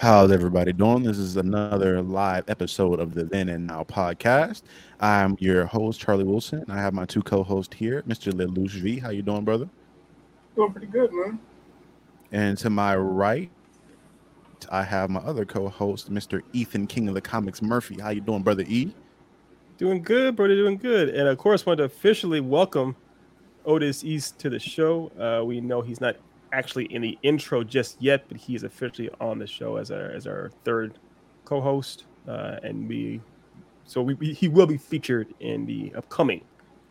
How's everybody doing? This is another live episode of the Then and Now podcast. I'm your host, Charlie Wilson. And I have my two co-hosts here, Mr. Lelouch V. How you doing, brother? Doing pretty good, man. And to my right, I have my other co-host, Mr. Ethan King of the Comics Murphy. How you doing, brother E? Doing good, brother. Doing good. And of course, want to officially welcome Otis East to the show. Uh, we know he's not actually in the intro just yet, but he is officially on the show as our as our third co-host, uh, and we so we, we, he will be featured in the upcoming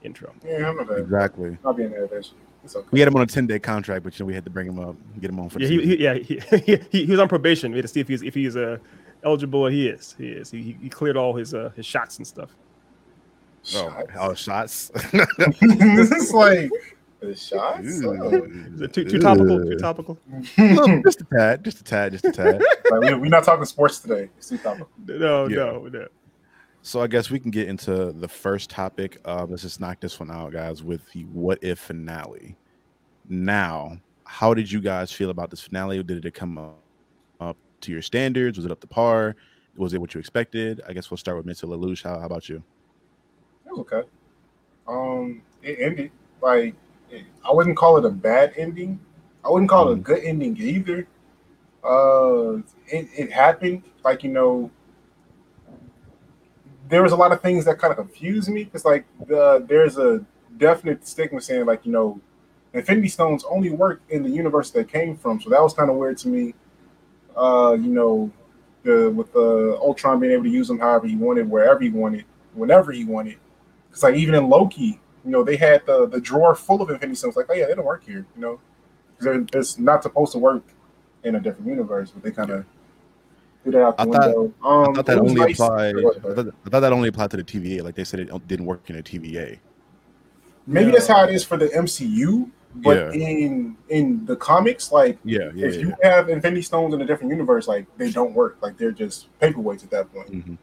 intro. Yeah, I know that. Exactly. I'll be in there eventually. Okay. We had him on a 10 day contract, but you know, we had to bring him up, get him on for Yeah, he, he, yeah, he, he, he was on probation. We had to see if he's if he's uh, eligible. He is. He is. He, he cleared all his uh, his shots and stuff. oh, all shots. it's like the shots. Is it too, too topical? Too topical? Look, just a tad, just a tad, just a tad. Like, we, we're not talking sports today. It's too topical. No, Yeah. no, no. So I guess we can get into the first topic. Uh, let's just knock this one out, guys, with the what if finale. Now, how did you guys feel about this finale? Did it come up, up to your standards? Was it up to par? Was it what you expected? I guess we'll start with Mr. Lelouch. How, how about you? It was okay. Um, it ended like it, I wouldn't call it a bad ending. I wouldn't call it a good ending either. Uh, it, it happened like you know. There was a lot of things that kind of confused me because like the there's a definite stigma saying like you know, Infinity Stones only work in the universe they came from, so that was kind of weird to me. Uh, you know, the with the Ultron being able to use them however he wanted, wherever he wanted, whenever he wanted. It's like even in Loki, you know, they had the the drawer full of Infinity Stones. Like, oh yeah, they don't work here, you know, because it's not supposed to work in a different universe, but they kind of threw that out the I thought- window. Um, I thought that only nice- applied. Go ahead, I thought, I thought that only applied to the TVA. Like they said, it didn't work in a TVA. Maybe that's how it is for the MCU, but Yeah. in in the comics, like Yeah, yeah, if yeah. you have Infinity Stones in a different universe, like they don't work. Like they're just paperweights at that point. Mhm.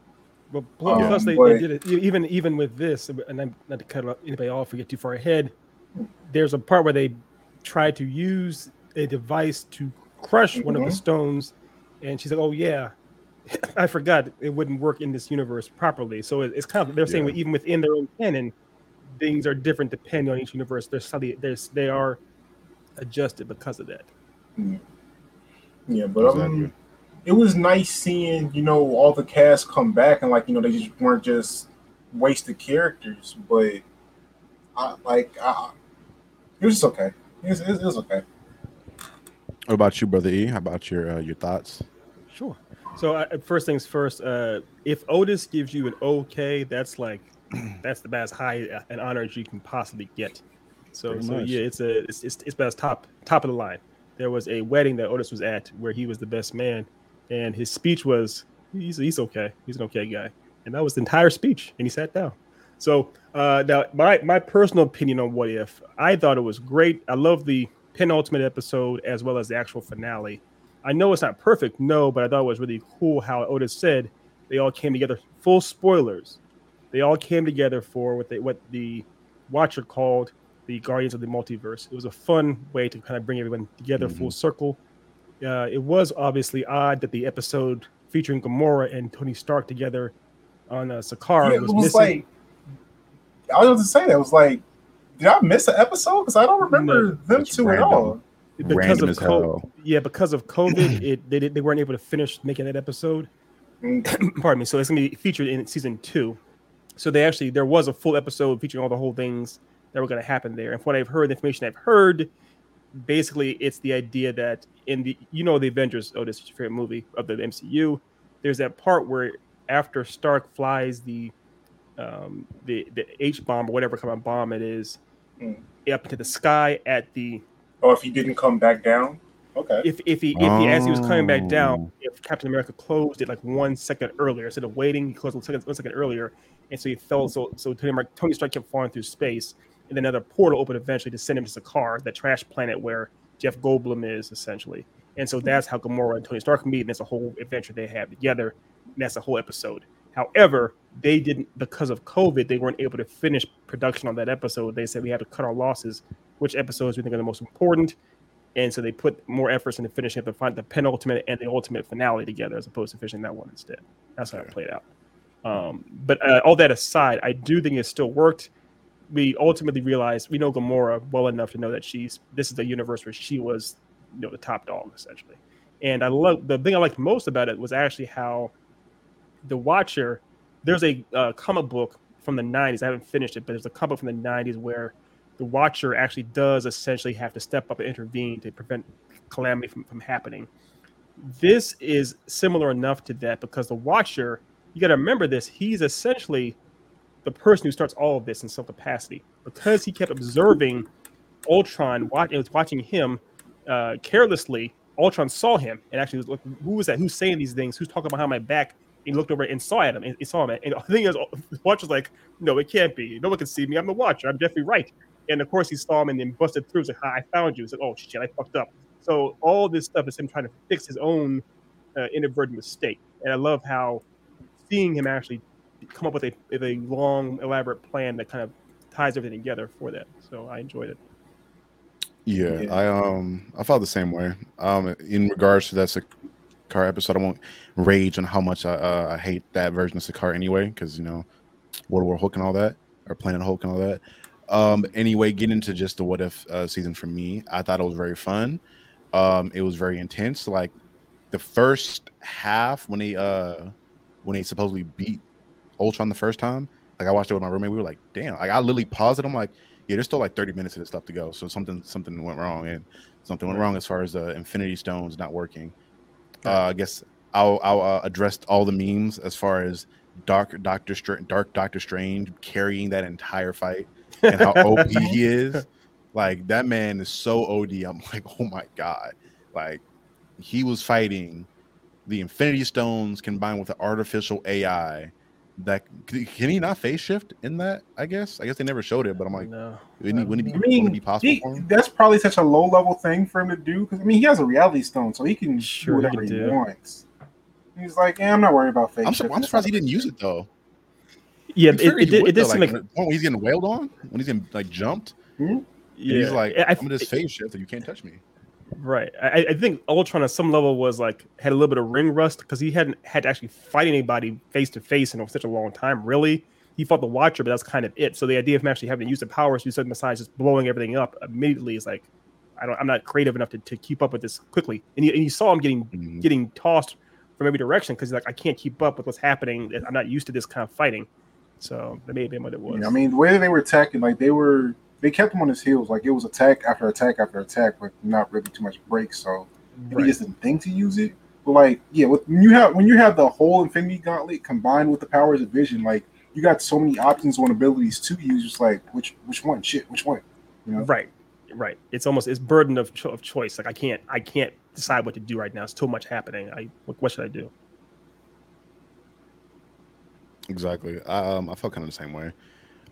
But plus, Um, plus they, but- they did it even even with this, and I'm not to cut anybody off or get too far ahead. There's a part where they try to use a device to crush one of the Mhm. stones, and she's like, "Oh yeah, I forgot it wouldn't work in this universe properly." So it- it's kind of they're saying Yeah. even within their own canon, things are different depending on each universe. They're slightly there's they are adjusted because of that. Yeah, but um, Exactly. It was nice seeing you know all the cast come back and like you know they just weren't just wasted characters, but I like I, it was just okay. It was, it was- okay. What about you, brother E? How about your uh, your thoughts? Sure. So uh, first things first, uh, if Otis gives you an okay, that's like that's the best high uh, an honor you can possibly get. So, so yeah, it's a it's, it's it's best top top of the line. There was a wedding that Otis was at where he was the best man, and his speech was he's he's okay, he's an okay guy, and that was the entire speech, and he sat down. So uh, now my my personal opinion on What If, I thought it was great. I love the penultimate episode as well as the actual finale. I know it's not perfect, no, but I thought it was really cool how Otis said they all came together. Full spoilers, they all came together for what they what the Watcher called the Guardians of the Multiverse. It was a fun way to kind of bring everyone together, full circle. Uh, it was obviously odd that the episode featuring Gamora and Tony Stark together on uh, Sakaar Yeah, was, was missing. like I was just saying that it was like did I miss an episode? Because I don't remember No, them it's two at all. because Random of as co- yeah, because of COVID, it they, did- they weren't able to finish making that episode. Mm, pardon me. So it's gonna be featured in season two. So they actually there was a full episode featuring all the whole things that were gonna happen there. And from what I've heard, the information I've heard, basically it's the idea that in the you know the Avengers, oh, this is your favorite movie of the MCU. There's that part where after Stark flies the um the the H bomb or whatever kind of bomb it is Mm. up into the sky at the Oh, if he didn't come back down, okay. if if he if he as he was coming back Oh. down, if Captain America closed it like one second earlier instead of waiting, he closed one second, one second earlier, and so he fell. So so Tony, Mar- Tony Stark kept falling through space, and another portal opened eventually to send him to Sakaar, that trash planet where Jeff Goldblum is essentially. And so that's how Gamora and Tony Stark meet, and that's a whole adventure they have together, and that's a whole episode. However, they didn't because of COVID, they weren't able to finish production on that episode. They said we had to cut our losses. Which episodes we think are the most important? and so they put more efforts into finishing up the, fin- the penultimate and the ultimate finale together as opposed to finishing that one instead. That's how it played out. Um, but uh, all that aside, I do think it still worked. We ultimately realized we know Gamora well enough to know that she's this is the universe where she was, you know, the top dog essentially. And I love the thing I liked most about it was actually how the Watcher. There's a uh, comic book from the 90s. I haven't finished it, but there's a comic from the 90s where the Watcher actually does essentially have to step up and intervene to prevent calamity from, from happening. This is similar enough to that because the Watcher, you got to remember this, he's essentially the person who starts all of this in some capacity because he kept observing Ultron, watch, was watching him uh, carelessly. Ultron saw him and actually was like, "Who was that? Who's saying these things? Who's talking behind my back?" he looked over and saw him and he saw him. And the thing is, Watcher's like, "No, it can't be. No one can see me. I'm the Watcher. I'm Jeffrey Wright." And of course, he saw him and then busted through. He's like, "I found you." He's like, "Oh shit, I fucked up." So all this stuff is him trying to fix his own uh, inadvertent mistake. And I love how seeing him actually come up with a, with a long, elaborate plan that kind of ties everything together for that. So I enjoyed it. Yeah, yeah, I um I felt the same way. Um, in regards to that Sakaar episode, I won't rage on how much I uh, I hate that version of Sakaar anyway, because you know, World War Hulk and all that, or Planet Hulk and all that. Um, anyway, getting into just the what if uh, season for me. I thought it was very fun. Um, it was very intense. Like the first half when they uh when they supposedly beat Ultron the first time. Like I watched it with my roommate. We were like, damn. Like I literally paused it. I'm like, yeah, there's still like 30 minutes of this stuff to go. So something something went wrong, and something went wrong as far as the Infinity Stones not working. Uh, I guess I'll I'll uh, address all the memes as far as Dark Doctor Str- Dark Doctor Strange carrying that entire fight and how OP he is. Like that man is so OD. I'm like, oh my god. Like he was fighting the Infinity Stones combined with the artificial AI. That can he not phase shift in that? I guess. I guess they never showed it, but I'm like, no. wouldn't, he, wouldn't, it be, I mean, wouldn't it be possible he, That's probably such a low level thing for him to do because I mean he has a reality stone, so he can sure do whatever he, he wants. He's like, yeah, I'm not worried about phase. I'm, su- I'm surprised he didn't use it though. Yeah, it, it, it, it did seem like, like when he's getting wailed on, when he's getting like jumped. Hmm? Yeah, he's like, I, I'm just phase shift, and you can't touch me. Right. I, I, think Ultron on some level was like had a little bit of ring rust because he hadn't had to actually fight anybody face to face in such a long time. Really, he fought the Watcher, but that's kind of it. So the idea of him actually having to use the powers to something besides just blowing everything up immediately is like, I don't, I'm not creative enough to, to keep up with this quickly. And you, and you saw him getting mm-hmm. getting tossed from every direction because he's like, I can't keep up with what's happening. I'm not used to this kind of fighting. So that may have been what it was. Yeah, I mean, the way they were attacking, like they were they kept him on his heels. Like it was attack after attack after attack, but not really too much break. So right. he just didn't think to use it. But like, yeah, with, when you have when you have the whole Infinity Gauntlet combined with the powers of Vision, like you got so many options on abilities to use. Just like which which one? Shit, which one? You know? Right, right. It's almost it's burden of cho- of choice. Like I can't I can't decide what to do right now. It's too much happening. I what, what should I do? Exactly. I, um, I felt kind of the same way.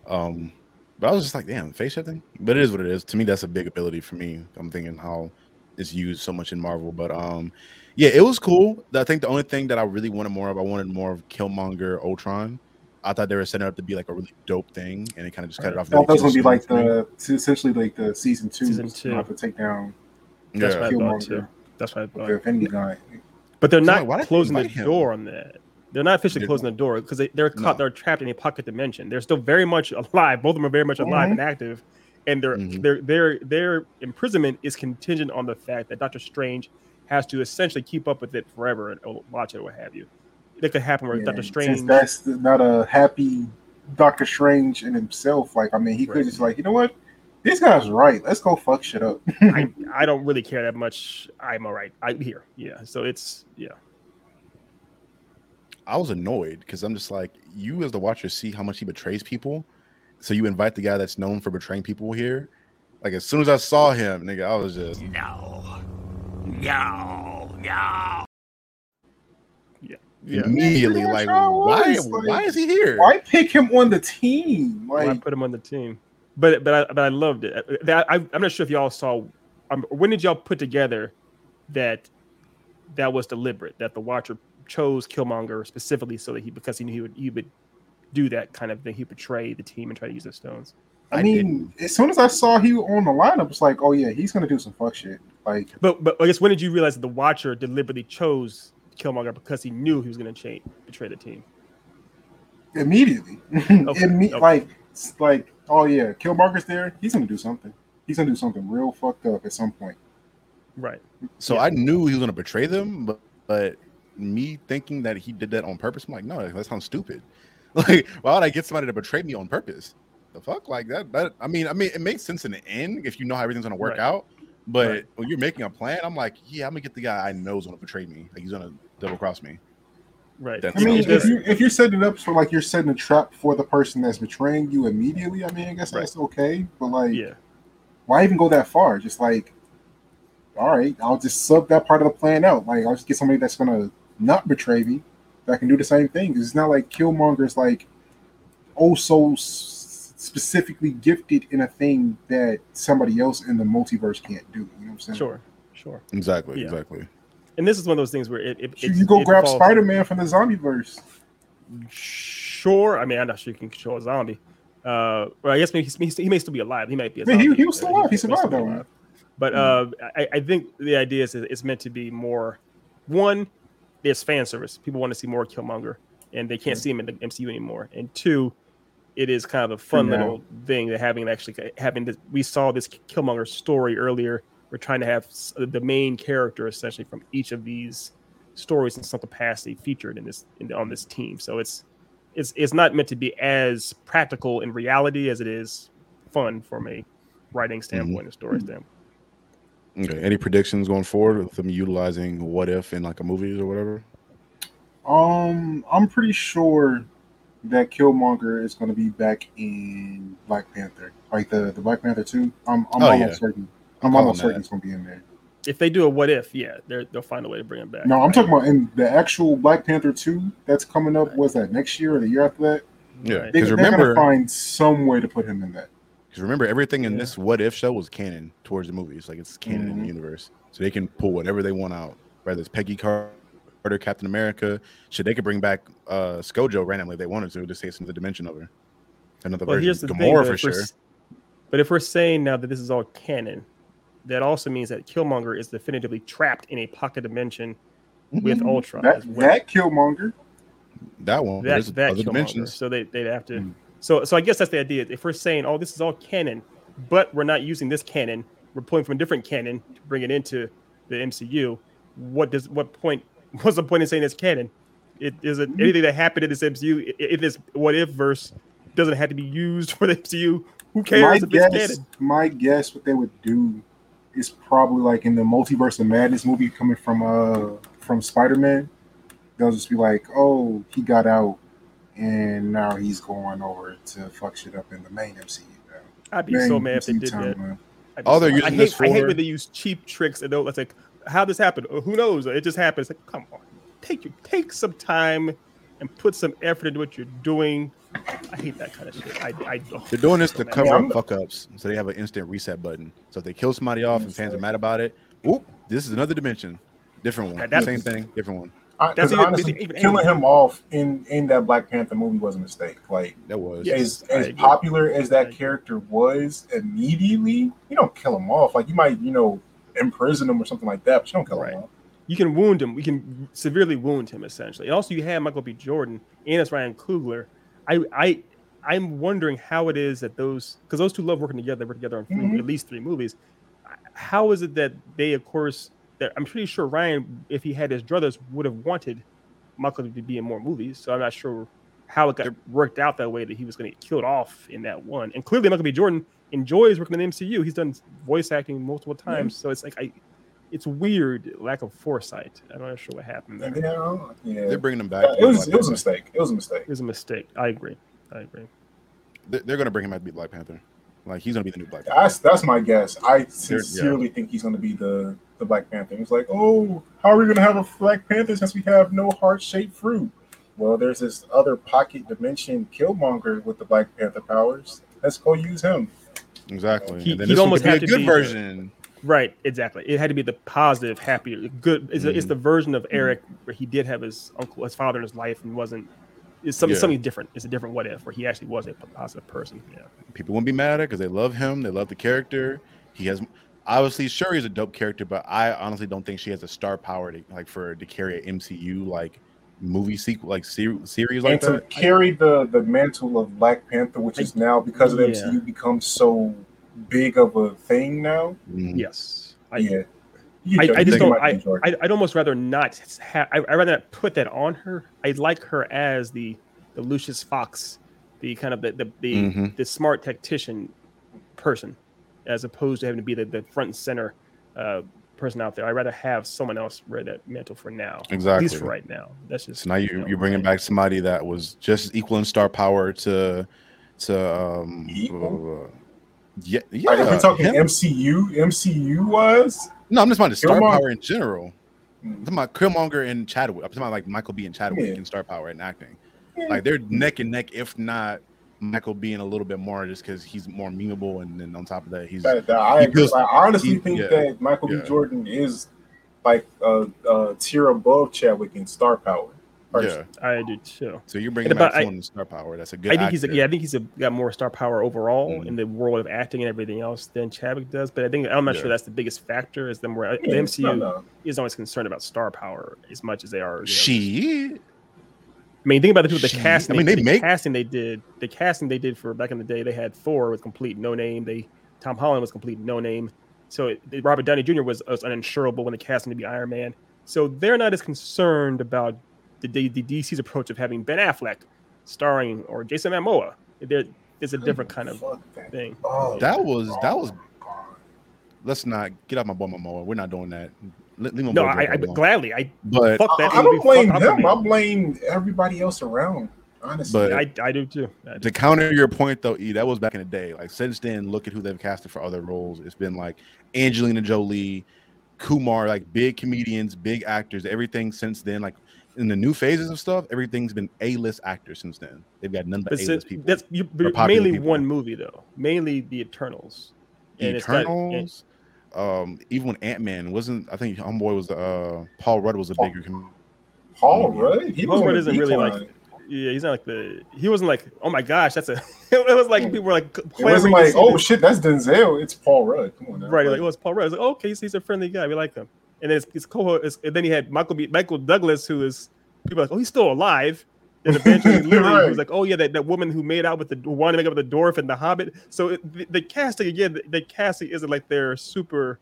Um, but I was just like, damn, phase shifting. But it is what it is. To me, that's a big ability for me. I'm thinking how it's used so much in Marvel. But um, yeah, it was cool. I think the only thing that I really wanted more of, I wanted more of Killmonger Ultron. I thought they were setting up to be like a really dope thing, and it kind of just cut it off. I thought that was gonna be like the essentially like the season two. Season two. Have to take down. That's yeah. what I thought too. That's what I thought. The Infinity Guy. But they're not like, closing the him? door on that. They're not officially they're, closing the door because they, are caught. No. They're trapped in a pocket dimension. They're still very much alive. Both of them are very much alive mm-hmm. and active, and their mm-hmm. their their their imprisonment is contingent on the fact that Doctor Strange has to essentially keep up with it forever and watch it or what have you. It could happen where yeah, Doctor Strange. Since that's not a happy Doctor Strange in himself. Like I mean, he right. could just like you know what. This guy's right. Let's go fuck shit up. I, I don't really care that much. I'm all right. I'm here. Yeah. So it's yeah. I was annoyed because I'm just like, you as the watcher see how much he betrays people. So you invite the guy that's known for betraying people here. Like as soon as I saw him, nigga, I was just no, no, no. Yeah. yeah. Immediately, yeah, like, why? Like, why is he here? Why pick him on the team? Like, why put him on the team? But but I, but I loved it. That, I, I'm not sure if y'all saw. Um, when did y'all put together that that was deliberate? That the Watcher chose Killmonger specifically so that he because he knew he would he would do that kind of thing. He betray the team and try to use the stones. I, I mean, as soon as I saw he on the lineup, it's like, oh yeah, he's gonna do some fuck shit. Like, But but I guess when did you realize that the Watcher deliberately chose Killmonger because he knew he was going to change betray the team? immediately, Imme- okay. like, it's like, oh yeah, Killmonger's there. He's gonna do something. He's gonna do something real fucked up at some point. Right. So Yeah. I knew he was going to betray them, but, but me thinking that he did that on purpose, I'm like, no, that sounds stupid. Like, why would I get somebody to betray me on purpose? The fuck, like that. That I mean, I mean, it makes sense in the end if you know how everything's going to work Right. out. But Right. when you're making a plan, I'm like, yeah, I'm gonna get the guy I know is going to betray me. Like he's going to double cross me. Right. That's I mean, if you if you're setting it up so like you're setting a trap for the person that's betraying you immediately, I mean, I guess Right. that's okay. But like, yeah. why even go that far? Just like, all right, I'll just sub that part of the plan out. Like, I'll just get somebody that's gonna not betray me that can do the same thing. it's not like Killmonger is like oh so specifically gifted in a thing that somebody else in the multiverse can't do. You know what I'm saying? Sure. Sure. Exactly, Yeah. exactly. And this is one of those things where it, it Shoot, you go it grab Spider Man from the zombie verse. Sure. I mean, I'm not sure you can control a zombie. Uh, or I guess maybe he's, he may still be alive. He might be. A Yeah, he- zombie. he was still alive. He may still survived be that one. alive. But uh, I, I think the idea is it's meant to be more. One, there's fan service. People want to see more Killmonger, and they can't hmm. see him in the MCU anymore. And two, it is kind of a fun now. little thing that having actually having this. We saw this Killmonger story earlier. We're trying to have the main character essentially from each of these stories in some capacity featured in this in, on this team. So it's it's it's not meant to be as practical in reality as it is fun from a writing mm-hmm. standpoint and story standpoint. Okay. Any predictions going forward with them utilizing what if in like a movies or whatever? Um, I'm pretty sure that Killmonger is going to be back in Black Panther, like the the Black Panther two. I'm I'm Oh, almost yeah. certain. I'm I'm almost certain it's going to be in there. If they do a what if, yeah, they're, they'll find a way to bring him back. No, I'm right? talking about in the actual Black Panther two that's coming up. Was that next year or the year after that? Yeah. Right. They, 'Cause they're remember- going to find some way to put him in that. Because remember, everything in Yeah. this what if show was canon towards the movies. Like it's canon in the Mhm. universe. So they can pull whatever they want out. Whether it's Peggy Carter, Captain America. Should they could bring back uh ScarJo randomly if they wanted to, just say it's another dimension of her. Another Well, version. here's the thing. Gamora though, for sure. But if we're saying now that this is all canon, that also means that Killmonger is definitively trapped in a pocket dimension with Mhm. Ultron. That well. that Killmonger. That one. that, There's that other Killmonger. dimensions. So they they'd have to. Mm. So so I guess that's the idea. If we're saying, oh, this is all canon, but we're not using this canon, we're pulling from a different canon to bring it into the MCU. What does what point? What's the point in saying it's canon? It is it anything that happened in this MCU. i- If this what if verse doesn't have to be used for the MCU. Who My cares it's guess, canon? my guess, what they would do is probably like in the Multiverse of Madness movie coming from uh from Spider Man. They'll just be like, "Oh, he got out, and now he's going over to fuck shit up in the main MCU." Now. I'd be so Main mad if they did that. timeline. I'd All they're so- I using hate, this I hate when they use cheap tricks and don't. It's like, how this happened? Who knows? It just happens. Like, come on, take your take some time and put some effort into what you're doing. I hate that kind of shit. I, I They're doing this to cover up fuck ups, so they have an instant reset button. So if they kill somebody off and fans are mad about it, oop, this is another dimension, different one, That- that's- same thing, different one. I, That's 'cause even- honestly, even- killing him off in in that Black Panther movie was a mistake. Like That was Yes, as I as popular as that character was, immediately you don't kill him off. Like you might you know imprison him or something like that, but you don't kill Right. him off. you can wound him. We can severely wound him essentially. And also, you have Michael B. Jordan and it's Ryan Coogler. I I I'm wondering how it is that those because those two love working together. They work together on three, Mhm. at least three movies. How is it that they, of course, that I'm pretty sure Ryan, if he had his druthers, would have wanted Michael to be in more movies. So I'm not sure how it got worked out that way that he was going to get killed off in that one. And clearly, Michael B. Jordan enjoys working in the MCU. He's done voice acting multiple times, so it's like I, it's weird lack of foresight. I'm not sure what happened there. And then, yeah, They're bringing him back. Yeah, it was it was a mistake. It was a mistake. It was a mistake. I agree. I agree. They're, they're gonna bring him back to be Black Panther. Like he's gonna be the new Black Panther. That's that's my guess. I sincerely think he's going to be the the Black Panther. It's like, oh, how are we going to have a Black Panther since we have no heart shaped fruit? Well, there's this other pocket dimension Killmonger with the Black Panther powers. Let's go use him. Exactly. He- and then he'd this one almost could be have a to good be the- version. Right, exactly. It had to be the positive, happier, good. It's, it's Mhm. the version of Eric where he did have his uncle, his father in his life, and wasn't It's something Yeah. something different. It's a different what if where he actually was a positive person. Yeah. People wouldn't be mad at it because they love him. They love the character. He has obviously sure he's a dope character, but I honestly don't think she has a star power to like for to carry an MCU like movie sequel like ser- series like and to that. carry the the mantle of Black Panther, which is now because of the Yeah. MCU become so big of a thing now. Mhm. Yes. I, yeah, I, I just don't. Michael I, B. Jordan. I I'd almost rather not have. I, I'd rather not put that on her. I like her as the the Lucius Fox, the kind of the the the, Mhm. the smart tactician person, as opposed to having to be the, the front and center uh, person out there. I'd rather have someone else wear that mantle for now. At Exactly. least for right now. That's just So now you know, you're bringing right. back somebody that was just equal in star power to to um Equal? blah, blah, blah. yeah yeah. like if we're talking him. MCU, MCU was. No, I'm just about the star Killmonger. power in general. I'm talking about Killmonger and Chadwick. I'm talking about like Michael B. and Chadwick Yeah. in star power and acting. Yeah. Like they're neck and neck, if not Michael being a little bit more, just because he's more memeable, and then on top of that, he's That, that I, He feels- I honestly he- think yeah, that Michael yeah. B. Jordan is like a, a tier above Chadwick in star power. Yeah. I do too. So you're bringing And back about- I- someone in star power. That's a good. I think he's a, yeah. I think he's a, got more star power overall Mhm. in the world of acting and everything else than Chadwick does. But I think I'm not Yeah. sure that's the biggest factor. Is the more the MCU no, no. is always concerned about star power as much as they are. you know, She. I mean, think about the people, the She- casting. I mean, they, they the make- casting they did. The casting they did for back in the day, they had Thor with complete no name. They Tom Holland was complete no name. So it, Robert Downey Jr. was, was uninsurable when they cast him to be Iron Man. So they're not as concerned about the, the, the DC's approach of having Ben Affleck starring or Jason Momoa. There, it's a different kind of thing. Oh, That was that oh was. Let's not get off my boy Momoa. We're not doing that. Let, leave No, I, I Drake gladly. I But fuck that. I, I movie, don't blame fuck him. I blame everybody else around. Honestly, But- I, I do too. I do. to counter your point though, E, that was back in the day. Like since then, look at who they've casted for other roles. It's been like Angelina Jolie, Kumail, like big comedians, big actors. Everything since then, like in the new phases of stuff, everything's been A-list actors since then. They've got none but But A-list people. that's you, Or mainly people. one movie though. Mainly the Eternals. And it's not- Eternals. um, even when Ant Man wasn't, I think Homeboy was uh Paul Rudd was a bigger. Com- Paul Rudd. He Paul Rudd isn't really like decline. Yeah, he's not like the. He wasn't like, oh my gosh, that's a. it was like people were like, It wasn't like, oh this. shit, that's Denzel. It's Paul Rudd. Come on, now. right? Like, oh, it's Paul Rudd. I was like, oh, okay, so he's a friendly guy. We like him. And then it's, it's co it's, and then he had Michael B, Michael Douglas, who is people are like, oh, he's still alive. And eventually, literally, he was like, oh yeah, that, that woman who made out with the wanted to make up with the dwarf and the Hobbit. So it, the, the casting again, the, the casting isn't like they're super.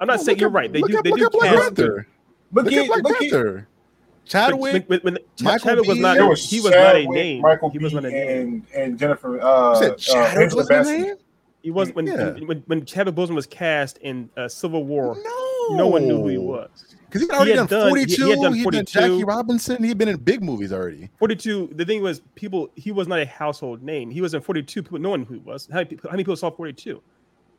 I'm not Well, saying you're at- right. They look do. at- They look do at Black cast. Panther. Look, Look at, at Black look Panther. But Chadwick. when, when, Michael Chadwick was not. There was he was not a name. Michael he was not a name. and and Jennifer. Uh, You said uh, Chadwick Angela was his name? He was when, Yeah. when, when when Chadwick Boseman was cast in uh, Civil War. No, No one knew who he was. because he'd already He done, had done- he- 42. he had done He'd 42. Jackie Robinson. He'd been in big movies already. 42. The thing was, people. He was not a household name. He was in 42. People, no one who he was. How many, people, how many people saw 42?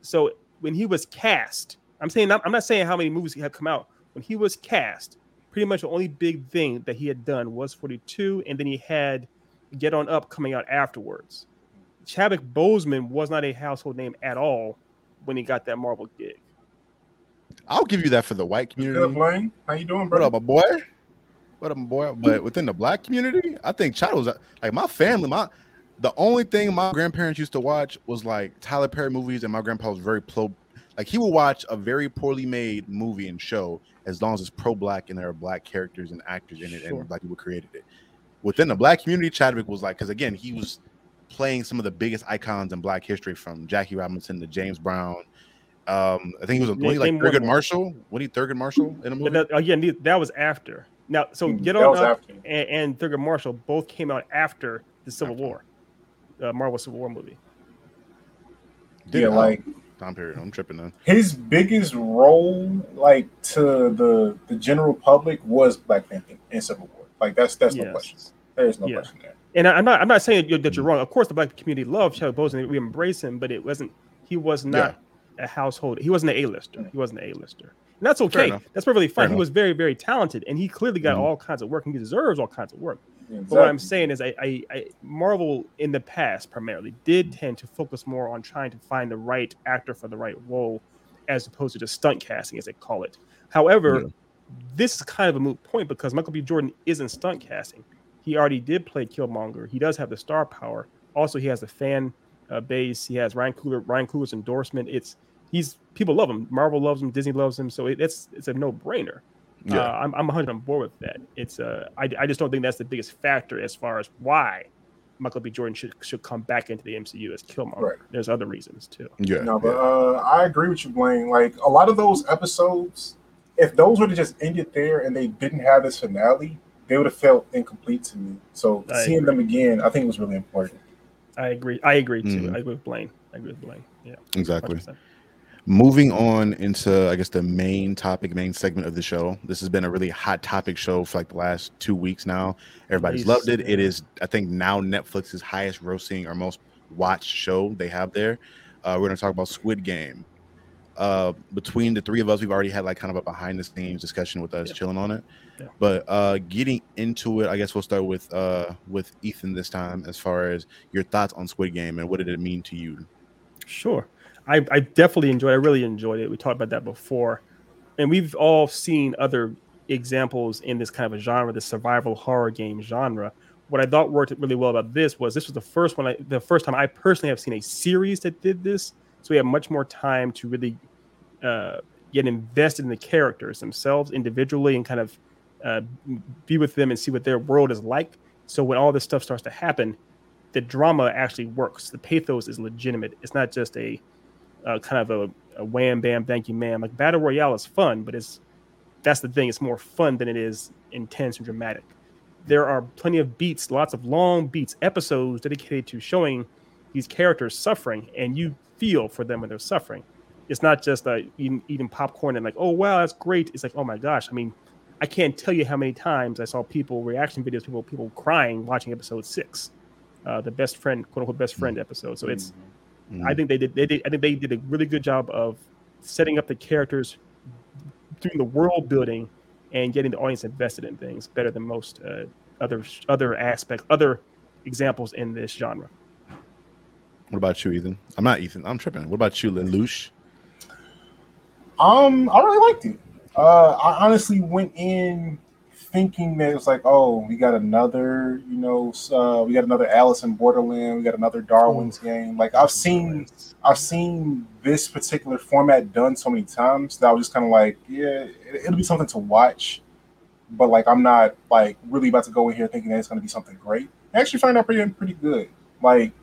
So when he was cast, I'm saying I'm, I'm not saying how many movies he had come out. When he was cast, pretty much the only big thing that he had done was 42, and then he had Get On Up coming out afterwards. Chadwick Boseman was not a household name at all when he got that Marvel gig. I'll give you that for the white community. Philip Lane, how you doing, What up, my boy? What up, my boy? But within the black community, I think Chad was like my family. My the only thing my grandparents used to watch was like Tyler Perry movies, and my grandpa was very pro. Like he would watch a very poorly made movie and show as long as it's pro black and there are black characters and actors in it, Sure. and black people created it. Within the black community, Chadwick was like, because again, he was playing some of the biggest icons in black history, from Jackie Robinson to James Brown. Um, I think he was a Name- he like name one Thurgood more. Marshall. What he Thurgood Marshall in a movie? But that, again, that was after. Now, so Mm, Get On was Up and, and Thurgood Marshall both came out after the Civil After. War, uh, Marvel Civil War movie. Did Yeah, like time period. I'm tripping then. his biggest role, like to the the general public, was Black Panther and Civil War. Like that's that's no question. There's no Yeah. question there. And I, I'm not I'm not saying that you're, Mm. that you're wrong. Of course, the black community loved Chadwick Boseman. We embrace him, but it wasn't. He was not a household. He wasn't an A-lister. He wasn't an A-lister. And that's okay. That's perfectly fine. He was very, very talented, and he clearly got Mhm. all kinds of work, and he deserves all kinds of work. Exactly. But what I'm saying is, I, I, I Marvel in the past primarily did tend to focus more on trying to find the right actor for the right role, as opposed to just stunt casting, as they call it. However, Yeah. this is kind of a moot point because Michael B. Jordan isn't stunt casting. he already did play Killmonger. He does have the star power. Also, he has a fan uh, base. He has Ryan Coogler, Ryan Coogler's endorsement. It's he's people love him. Marvel loves him. Disney loves him. So it, it's it's a no brainer. Yeah. Uh, I'm I'm 100 on board with that. It's uh I, I just don't think that's the biggest factor as far as why Michael B. Jordan should should come back into the MCU as Killmonger. Right. There's other reasons too. Yeah. No, but uh, I agree with you, Blaine. Like a lot of those episodes, if those would have just ended there and they didn't have this finale, they would have felt incomplete to me. So I seeing agree. them again, I think was really important. I agree. I agree too. Mm. I agree with Blaine. I agree with Blaine. Yeah. Exactly. 100%. Moving on into, I guess, the main topic, main segment of the show. This has been a really hot topic show for like the last two weeks now. Everybody's loved it. It is, I think, now Netflix's highest grossing or most watched show they have there. Uh, we're going to talk about Squid Game. Uh, between the three of us, we've already had like kind of a behind the scenes discussion with us yeah. chilling on it. Yeah. But uh, getting into it, I guess we'll start with uh, with Ethan this time, as far as your thoughts on Squid Game and what did it mean to you. Sure. I, I definitely enjoyed. I really enjoyed it. We talked about that before, and we've all seen other examples in this kind of a genre, the survival horror game genre. What I thought worked really well about this was this was the first one, I, the first time I personally have seen a series that did this. So we have much more time to really uh, get invested in the characters themselves individually and kind of uh, be with them and see what their world is like. So when all this stuff starts to happen, the drama actually works. The pathos is legitimate. It's not just a kind of a, a, wham bam thank you ma'am. Like battle royale is fun, but it's that's the thing. It's more fun than it is intense and dramatic. There are plenty of beats, lots of long beats, episodes dedicated to showing these characters suffering, and you feel for them when they're suffering. It's not just uh, eating, eating popcorn and like, oh wow, that's great. It's like, oh my gosh. I mean, I can't tell you how many times I saw people reaction videos, people people crying watching episode six, uh, the best friend, quote unquote, best friend episode. So it's mm-hmm Mm-hmm. I think they did. They did. I think they did a really good job of setting up the characters, doing the world building, and getting the audience invested in things better than most uh, other other aspects, other examples in this genre. What about you, Ethan? I'm not Ethan. I'm tripping. What about you, Lelouch? Um, I really liked it. Uh, I honestly went in thinking that it's like, oh, we got another, you know, uh, we got another Alice in Borderland, we got another Darwin's oh, game. Like I've seen, I've seen this particular format done so many times that I was just kind of like, yeah, it'll be something to watch, but like I'm not like really about to go in here thinking that it's going to be something great. I actually find out pretty pretty good. Like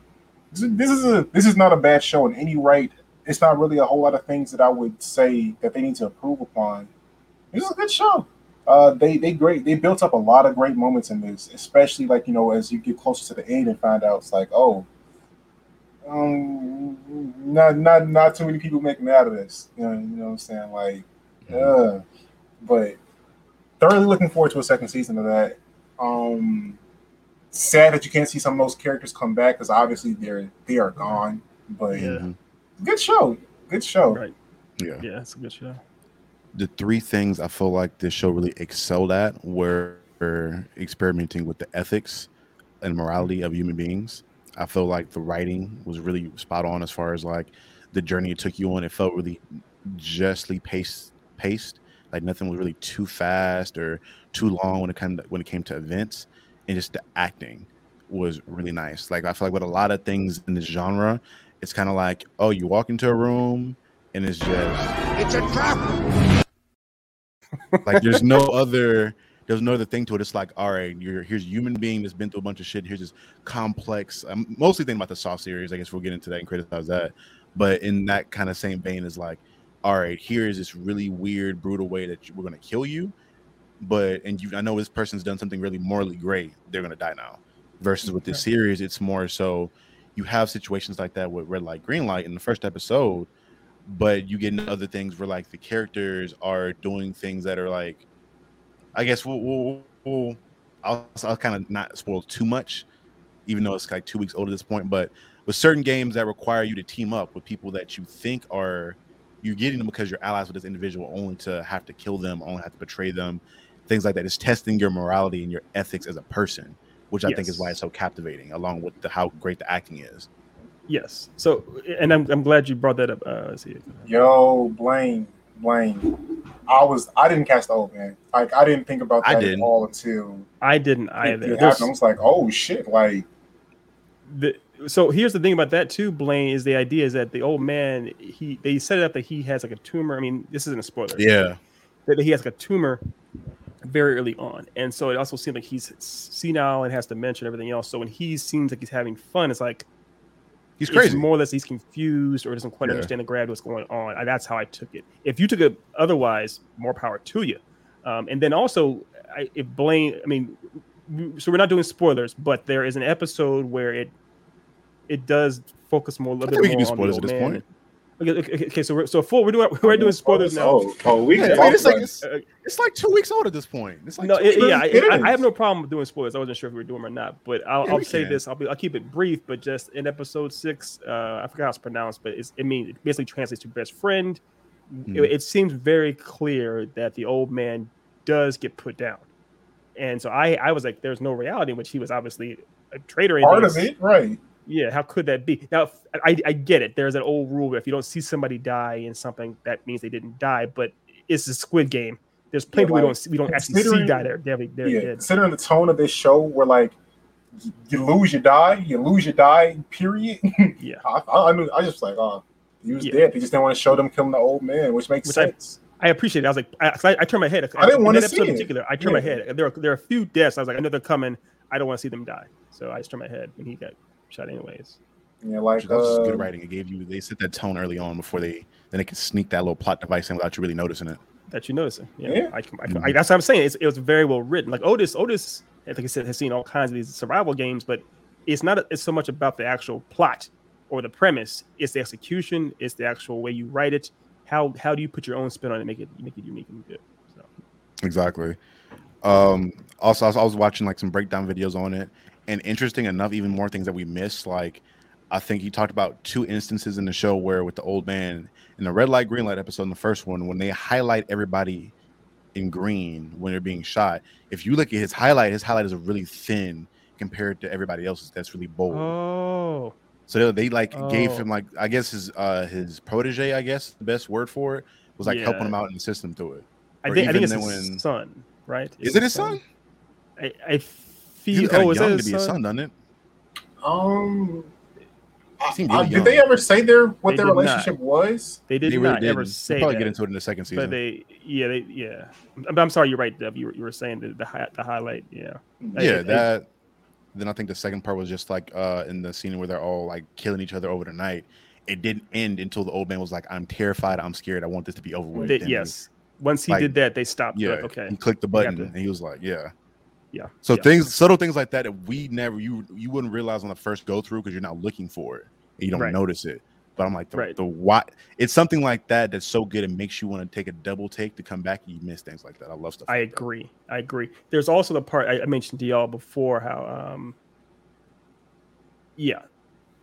this is a this is not a bad show in any right. It's not really a whole lot of things that I would say that they need to improve upon. This is a good show uh, they they great they built up a lot of great moments in this, especially like you know as you get closer to the end and find out it's like oh, um, not not not too many people making out of this. You know, you know what I'm saying? Like, mm-hmm. uh, but thoroughly looking forward to a second season of that. Um, sad that you can't see some of those characters come back because obviously they're they are gone. But yeah. good show, good show. Right. Yeah, yeah, it's a good show the three things I feel like this show really excelled at were experimenting with the ethics and morality of human beings. I feel like the writing was really spot on as far as like the journey it took you on. It felt really justly paced, paced. Like nothing was really too fast or too long when it came to, when it came to events, and just the acting was really nice. Like I feel like with a lot of things in this genre, it's kind of like, oh, you walk into a room and it's just it's a trap like there's no other there's no other thing to it. It's like, all right, you're here's a human being that's been through a bunch of shit. Here's this complex. I'm mostly thinking about the Saw series. I guess we'll get into that and criticize that. But in that kind of same vein, is like, all right, here is this really weird, brutal way that we're gonna kill you. But and you, I know this person's done something really morally great. They're gonna die now. Versus with this series, it's more so you have situations like that with red light, green light. In the first episode, but you get into other things where like the characters are doing things that are like i guess we'll, we'll, we'll i'll, I'll kind of not spoil too much even though it's like two weeks old at this point but with certain games that require you to team up with people that you think are you're getting them because you're allies with this individual only to have to kill them only have to betray them things like that. It's testing your morality and your ethics as a person which i yes. think is why it's so captivating along with the, how great the acting is Yes. So, and I'm, I'm glad you brought that up. Uh, see. Yo, Blaine, Blaine. I was I didn't cast the old man. Like I didn't think about that at didn't. all until I didn't either. it I was like, oh shit! Like the, so here's the thing about that too, Blaine, is the idea is that the old man he they set it up that he has like a tumor. I mean, this isn't a spoiler. Yeah. That he has like a tumor very early on. And so it also seems like he's senile and has dementia and everything else. So when he seems like he's having fun, it's like He's crazy. more or less he's confused or doesn't quite Yeah. understand the gravity what's going on. I, that's how I took it. If you took it otherwise, more power to you. Um, and then also, I, if Blaine, I mean, so we're not doing spoilers, but there is an episode where it it does focus more a little bit more on the old at this man. Point. Okay, okay, okay, so we're so full. We're doing we're doing spoilers now. Oh, oh we. Yeah, I mean, it's like it's, Uh, it's like two weeks old at this point. It's like no, it, yeah, I, I, I have no problem doing spoilers. I wasn't sure if we were doing them or not, but I'll, Yeah, I'll say can. this. I'll be I'll keep it brief, but just in episode six, uh, I forgot how it's pronounced, but it's, it means it basically translates to best friend. Mhm. It, it seems very clear that the old man does get put down, and so I I was like, there's no reality in which he was obviously a traitor. part of it, right? Yeah, how could that be? Now, I, I get it. There's an old rule where if you don't see somebody die in something, that means they didn't die. But it's a Squid Game. There's plenty Yeah, people we don't see, we don't actually see die there. They're, they're yeah, dead. considering the tone of this show, where like you lose, you die, you lose, you die. Period. Yeah. I, I, I, knew, I just like, oh, he was Yeah. dead. They just didn't want to show them killing the old man, which makes Which I- sense. I appreciate it. I was like, I, I, I turned my head. I didn't wanna see episode in it. particular. I turned my head. There are there are a few deaths. I was like, I know they're coming. I don't want to see them die. So I just turned my head, and he got shot anyways. yeah, like that was uh, good writing. It gave you they set that tone early on before they then they can sneak that little plot device in without you really noticing it. That you notice it. Yeah, Yeah. I, can- I, Mhm. I, that's what I'm saying. It's, it was very well written. Like Otis, Otis, like I said, has seen all kinds of these survival games, but it's not it's so much about the actual plot or the premise. It's the execution. It's the actual way you write it. How how do you put your own spin on it, and make it make it unique and good. So Exactly. Um, also, I was, I was watching like some breakdown videos on it, and interesting enough, even more things that we missed. Like, I think he talked about two instances in the show where with the old man in the red light, green light episode, in the first one, when they highlight everybody in green when they're being shot. If you look at his highlight, his highlight is really thin compared to everybody else's. That's really bold. oh So they, they like gave Oh. him like I guess his uh his protege, I guess the best word for it was like helping him out in the system through it. I think I think it's his when- son, right? Is it his son? I, I He's feel. kind Oh, of is young to be his son? son, doesn't it? Um, I- seemed I- really did they ever say their what They their did not. relationship was? They did they really not ever didn't. say We'll probably that. get into it in the second season. but they yeah they yeah I'm, I'm sorry you're right Dev. You were, you were saying the the, hi- the highlight yeah I- yeah, I- that. Then I think the second part was just like uh in the scene where they're all like killing each other over the night. It didn't end until the old man was like, "I'm terrified. I'm scared. I want this to be over with." They- Then yes once he like, did that they stopped yeah. Like, okay He clicked the button and he was like, "Yeah." Yeah, So yeah. things, subtle things like that that we never you you wouldn't realize on the first go through because you're not looking for it. And you don't Right. notice it. But I'm like the, Right. the why it's something like that that's so good it makes you want to take a double take to come back and you miss things like that. I love stuff. I like that. agree I agree there's also the part I, I mentioned to y'all before how um yeah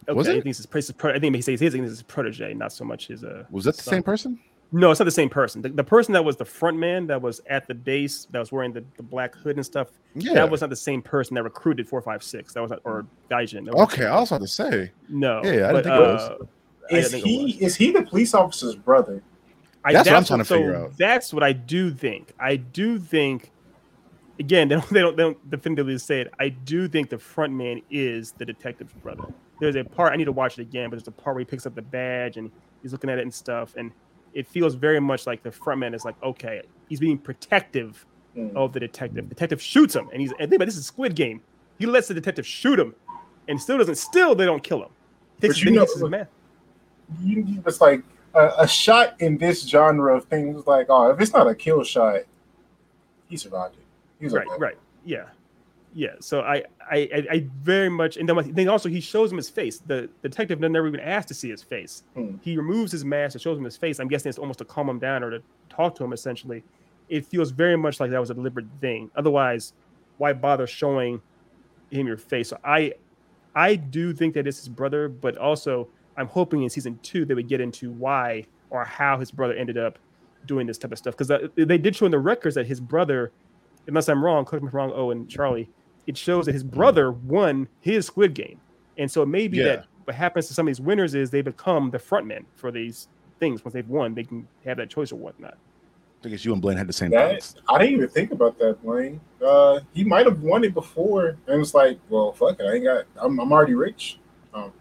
okay Was I it? think it's his, his I think he says his, I think his protege not so much his uh Was that the son. same person? No, it's not the same person. The, the person that was the front man that was at the base that was wearing the, the black hood and stuff. Yeah. That was not the same person that recruited four five six. That was not, or Gaijin. That was okay. I was about to say. no. Yeah, I didn't but, think it was. uh, Is didn't think it he is he the police officer's brother? I, That's what I'm trying to so figure out. That's what I do think. I do think. Again, they don't, they don't they don't definitively say it. I do think the front man is the detective's brother. There's a part I need to watch it again, but there's a part where he picks up the badge and he's looking at it and stuff, and it feels very much like the front man is like, okay, he's being protective Hmm. of the detective. Detective shoots him, and he's and think about this is Squid Game. He lets the detective shoot him, and still doesn't. Still, they don't kill him. Takes, But you know- man. You, you- it's like a, a shot in this genre of things. Like, oh, if it's not a kill shot, he survived it. He's right, okay. right, yeah, yeah. So I, I, I, very much, and then, then also he shows him his face. The detective never even asked to see his face. Hmm. He removes his mask and shows him his face. I'm guessing it's almost to calm him down or to talk to him. Essentially, it feels very much like that was a deliberate thing. Otherwise, why bother showing him your face? So I, I do think that it's his brother, but also I'm hoping in season two they would get into why or how his brother ended up doing this type of stuff because they did show in the records that his brother unless I'm wrong, correct me if I'm wrong, oh, and Charlie, it shows that his brother won his Squid Game. And so it may be Yeah. that what happens to some of these winners is they become the front men for these things. Once they've won, they can have that choice or whatnot. I guess you and Blaine had the same That thoughts. I didn't even think about that, Blaine. Uh, he might have won it before, and was like, "Well, fuck it, I ain't got. I'm, I'm already rich. Um,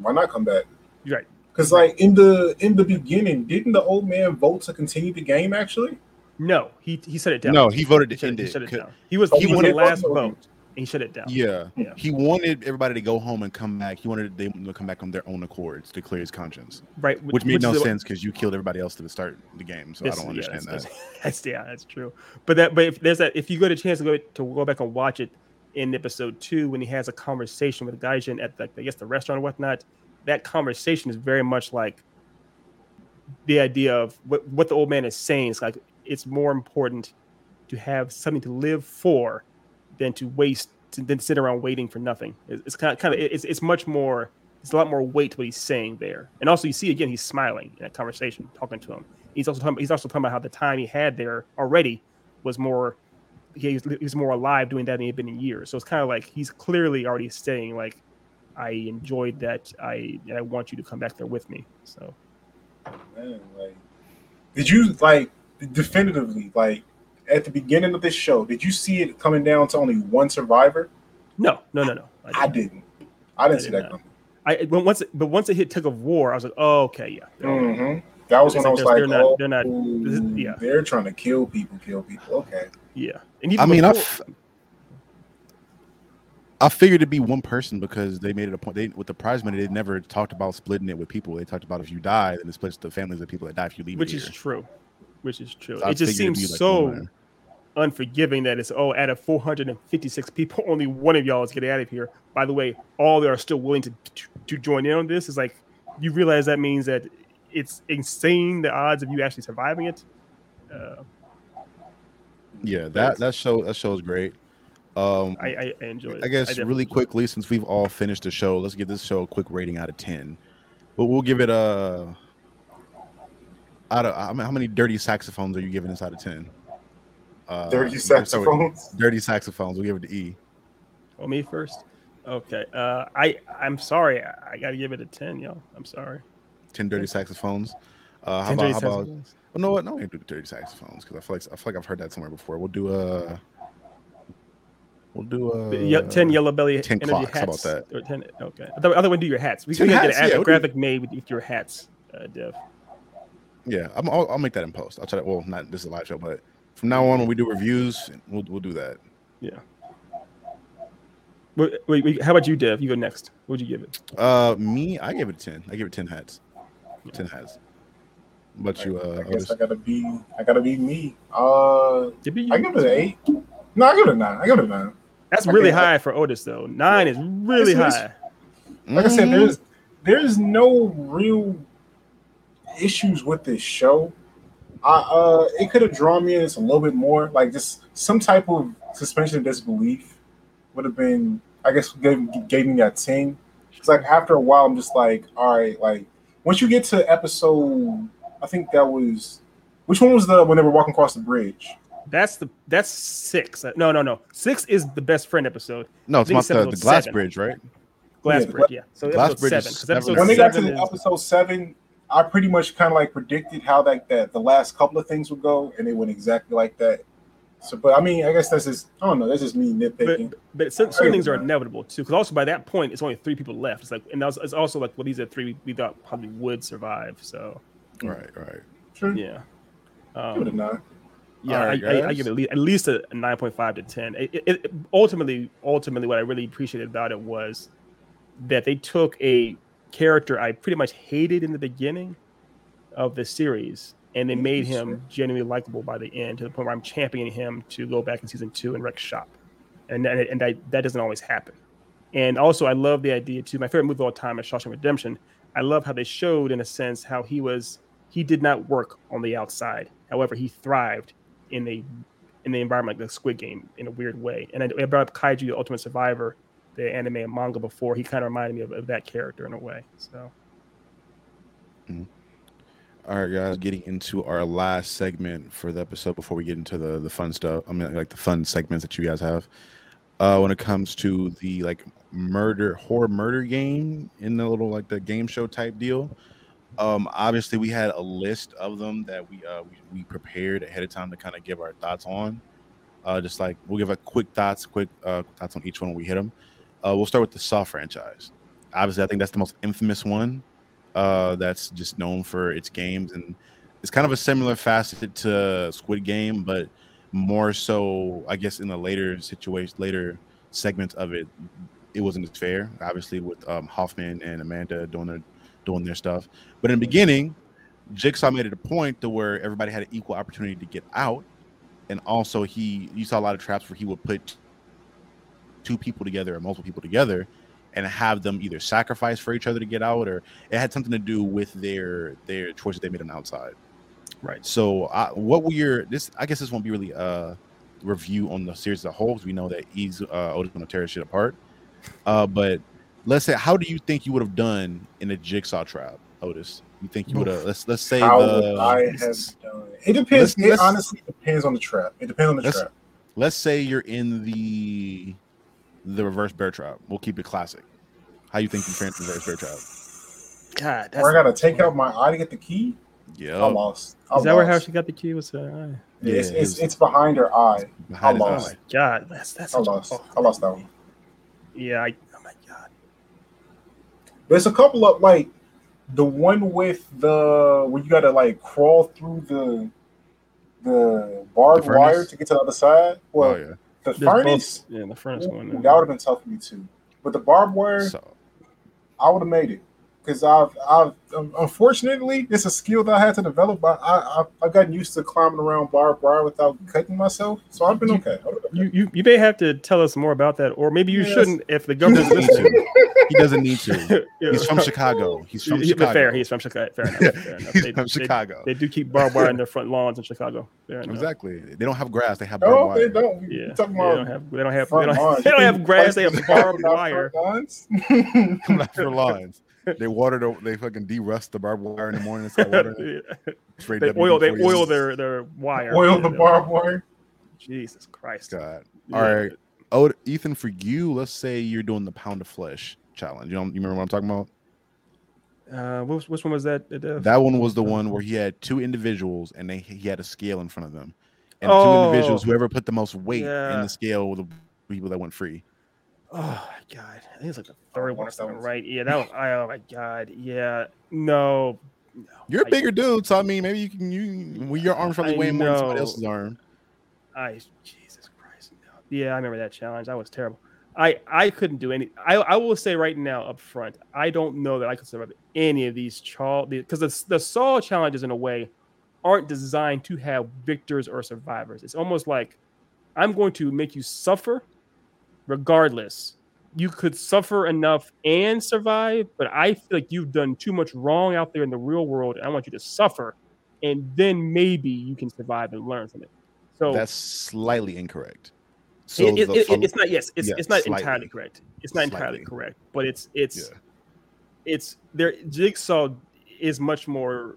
why not come back?" You're right. Because like in the in the beginning, didn't the old man vote to continue the game? Actually, No, he he shut it down. No, he voted to shut, end he it. shut it down. He was Oh, he he was the last vote? vote, and he shut it down. Yeah. Yeah. he wanted everybody to go home and come back. He wanted them to come back on their own accords to clear his conscience, Right, which made is no the- sense because you killed everybody else to start the game. So I don't yeah, understand that's, that. That's, that's- yeah, that's true. But that, but if there's that, if you get a chance to go to go back and watch it in episode two, when he has a conversation with Gi-hun at the, I guess the restaurant or whatnot, that conversation is very much like the idea of what what the old man is saying. It's like it's more important to have something to live for than to waste than sit around waiting for nothing. It's, it's kind of kind of it's it's much more. It's a lot more weight to what he's saying there, and also you see again he's smiling in that conversation, talking to him. He's also talking, he's also talking about how the time he had there already was more. He was, he was more alive doing that than he'd been in years. So it's kind of like he's clearly already saying like, I enjoyed that. I I want you to come back there with me. So man, like, did you like definitively like at the beginning of this show? Did you see it coming down to only one survivor? no, no, no, no. I didn't. I didn't I see did that not. coming. I but once it, but once it hit tug of war, I was like, oh okay, yeah, they're all- hmm That was It's when I was they're- like, they're not- oh, they're not- this is- yeah. they're trying to kill people, kill people. Okay. yeah. And I mean, I, before- f- I figured it'd be one person because they made it a point. They with the prize money, they never talked about splitting it with people. They talked about if you die, then it splits the families of people that die if you leave. which it is here. true, which is true. So I it just seems like so one winner. Unforgiving that it's oh, out of 456 people, only one of y'all is getting out of here. By the way, all that are still willing to, to join in on this. Is like you realize that means that it's insane the odds of you actually surviving it. Uh, Yeah, that that show that show is great. Um, I, I, I enjoy it. I guess definitely really quickly, since we've all finished the show, let's give this show a quick rating out of ten. But we'll give it a. Out of how many- how many dirty saxophones are you giving this out of ten? Uh, Dirty let's start with saxophones. Dirty saxophones. We'll give it to E. Oh, me first. Okay. Uh, I I'm sorry. I, I got to give it a 10, yo. I'm sorry. Ten dirty saxophones. Uh, how 10 about, dirty how about saxophones. Well, no, what? No, we ain't do dirty saxophones because I feel like I feel like I've heard that somewhere before. We'll do a. We'll do a. Ye- 10 yellow belly 10 energy clocks, how about that? Or 10, okay. I thought, I thought we'd do your hats. We 10 can get a, yeah, a we'll do- graphic made with, with your hats, uh, Dev. Yeah, I'm, I'll, I'll make that in post. I'll try to. Well, not this is a live show, but from now on, when we do reviews, we'll we'll do that. Yeah. Wait, wait, wait, how about you, Dev? You go next. What'd you give it? Uh, me, I gave it a ten. I gave it ten hats. Ten hats. But you, uh, I guess Otis? I gotta be. I gotta be me. Uh, Did be I you? give it an eight. No, I give it a nine. I give it a nine. That's I really give it- high for Otis, though. Nine is really It's- high. Like I said, Mhm. there's there's no real issues with this show. I, uh, it could have drawn me in just a little bit more, like just some type of suspension of disbelief would have been. I guess gave, gave me that ten. It's like after a while, I'm just like, all right, like once you get to episode, I think that was which one was the when they were walking across the bridge? That's the that's six. Uh, No, no, no. Six is the best friend episode. no, it's I think about it's the, the glass seven. bridge, right? Glass Yeah, Bridge, yeah. So Glass episode Bridge seven. is 'cause never episode when they got to the episode seven, I pretty much kind of like predicted how like that the last couple of things would go, and they went exactly like that. So, but I mean, I guess that's just I don't know. That's just me nitpicking. but but certain, certain things are inevitable too. Because also by that point, it's only three people left. It's like, and that's it's also like, well, these are three we, we thought probably would survive. So Right, right. Sure, yeah, give it a um, nine. yeah, Alright, I, I, I give it at least, at least a, a nine point five to ten. It, it, it ultimately, ultimately, what I really appreciated about it was that they took a character I pretty much hated in the beginning of the series, and they made him genuinely likable by the end to the point where I'm championing him to go back in season two and wreck shop, and and, and that, that doesn't always happen. And also, I love the idea too. My favorite movie of all time is Shawshank Redemption. I love how they showed, in a sense, how he was he did not work on the outside. However, he thrived in the in the environment like the Squid Game in a weird way. And I, I brought up Kaiji: The Ultimate Survivor, the anime and manga before. He kind of reminded me of, of that character in a way. So All right, guys, getting into our last segment for the episode before we get into the the fun stuff. I mean, like the fun segments that you guys have. Uh, when it comes to the like murder horror murder game in the little like the game show type deal. Um, obviously, we had a list of them that we uh, we, we prepared ahead of time to kind of give our thoughts on. Uh, just like we'll give a quick thoughts, quick uh, thoughts on each one when we hit them. Uh, we'll start with the Saw franchise. Obviously, I think that's the most infamous one. Uh, that's just known for its games, and it's kind of a similar facet to Squid Game, but more so, I guess, in the later situation, later segments of it, it wasn't as fair. Obviously, with um, Hoffman and Amanda doing their doing their stuff, but in the beginning, Jigsaw made it a point to where everybody had an equal opportunity to get out, and also he you saw a lot of traps where he would put two people together or multiple people together and have them either sacrifice for each other to get out or it had something to do with their their choices they made on the outside Right. so uh, what were your this i guess this won't be really a review on the series as a whole because we know that he's uh otis gonna tear shit apart uh but let's say how do you think you would have done in a jigsaw trap otis you think you would have let's let's say How the would I have done it? It depends. Let's- it let's- honestly depends on the trap. It depends on the Let's- trap. let's say you're in the the reverse bear trap we'll keep it classic how you think you trans the reverse bear trap God, that's, Where I gotta take out my eye to get the key. yeah I lost. I is that where how she got the key? Was uh, Yeah, it's, Yeah, it's, it's behind her eye. behind his I oh lost. eye. my God, that's that's I such lost. oh, I lost that one. Yeah, I, oh my God. There's a couple of like the one with the where you gotta like crawl through the the barbed The wire to get to the other side. Well, oh yeah the There's furnace both- yeah, the furnace one. that would have been tough for me too. But the barbed wire, so I would have made it because I've, I've um, unfortunately it's a skill that I had to develop. But I, I I've gotten used to climbing around barbed wire without cutting myself, so I've been You- okay. I've been okay. You, you you may have to tell us more about that, or maybe you Yes. shouldn't if the government's He doesn't need listening. to. He doesn't need to. He's from Chicago. He's from He- Chicago. Fair, he's from Chicago. Fair enough. Fair enough. He's They, from they- Chicago. They, do keep barbed wire in their front lawns in Chicago. Fair enough. exactly. They don't have grass. They have barbed no, wire. they don't. Yeah, we talking they about don't have. They don't have. They don't, lawns. they don't have grass. They have barbed wire. front lawns? Coming out for lawns. They water the, they fucking de-rust the barbed wire in the morning. It's got water. Yeah. Straight They oil. They WD-40. oil their their wire. Oil the barbed wire. Jesus Christ. God. Yeah. All right. Oh, Ethan, for you, let's say you're doing the pound of flesh challenge. You know, you remember what I'm talking about? Uh, which, which one was that? Uh, That one was the one where he had two individuals and they he had a scale in front of them. And Oh. two individuals, whoever put the most weight in the scale were the people that went free. Oh my god! I think it's like the third I one, watched that right? Yeah, that was. I, oh my god! Yeah, no. no. You're a I- bigger dude, so I mean, maybe you can you well, your arms probably I weighing more than somebody else's arm. I Jesus Christ! No. Yeah, I remember that challenge. That was terrible. I I couldn't do any. I I will say right now up front, I don't know that I could survive any of these chal because the the Saw challenges in a way aren't designed to have victors or survivors. It's almost like I'm going to make you suffer, regardless. You could suffer enough and survive, but I feel like you've done too much wrong out there in the real world. And I want you to suffer, and then maybe you can survive and learn from it. So That's slightly incorrect. So it, it, it- it's not. Yes, it's yeah, it's not slightly. entirely correct. It's not entirely correct, but it's it's Yeah. it's there. Jigsaw is much more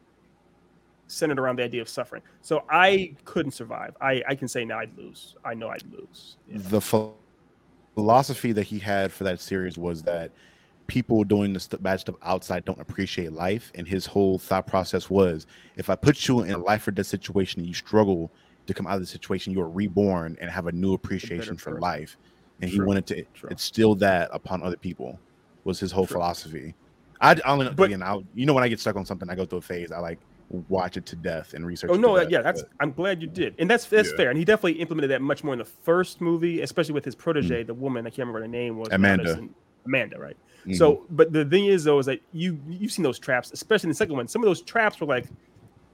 centered around the idea of suffering. So I couldn't survive. I I can say now I'd lose. I know I'd lose. The ph- philosophy that he had for that series was that people doing the st- bad stuff outside don't appreciate life and his whole thought process was if i put you in a life or death situation and you struggle to come out of the situation you are reborn and have a new appreciation for life and he wanted to true. instill that upon other people was his whole True. philosophy i I only But- again I, you know when i get stuck on something i go through a phase i like watch it to death and research Oh no, death, yeah, that's. but- I'm glad you did, and that's that's Yeah. fair. And he definitely implemented that much more in the first movie, especially with his protege, the woman I can't remember her name was. Amanda. Madison- Amanda, right? Mhm. So, but the thing is, though, is that you you've seen those traps, especially in the second one. Some of those traps were like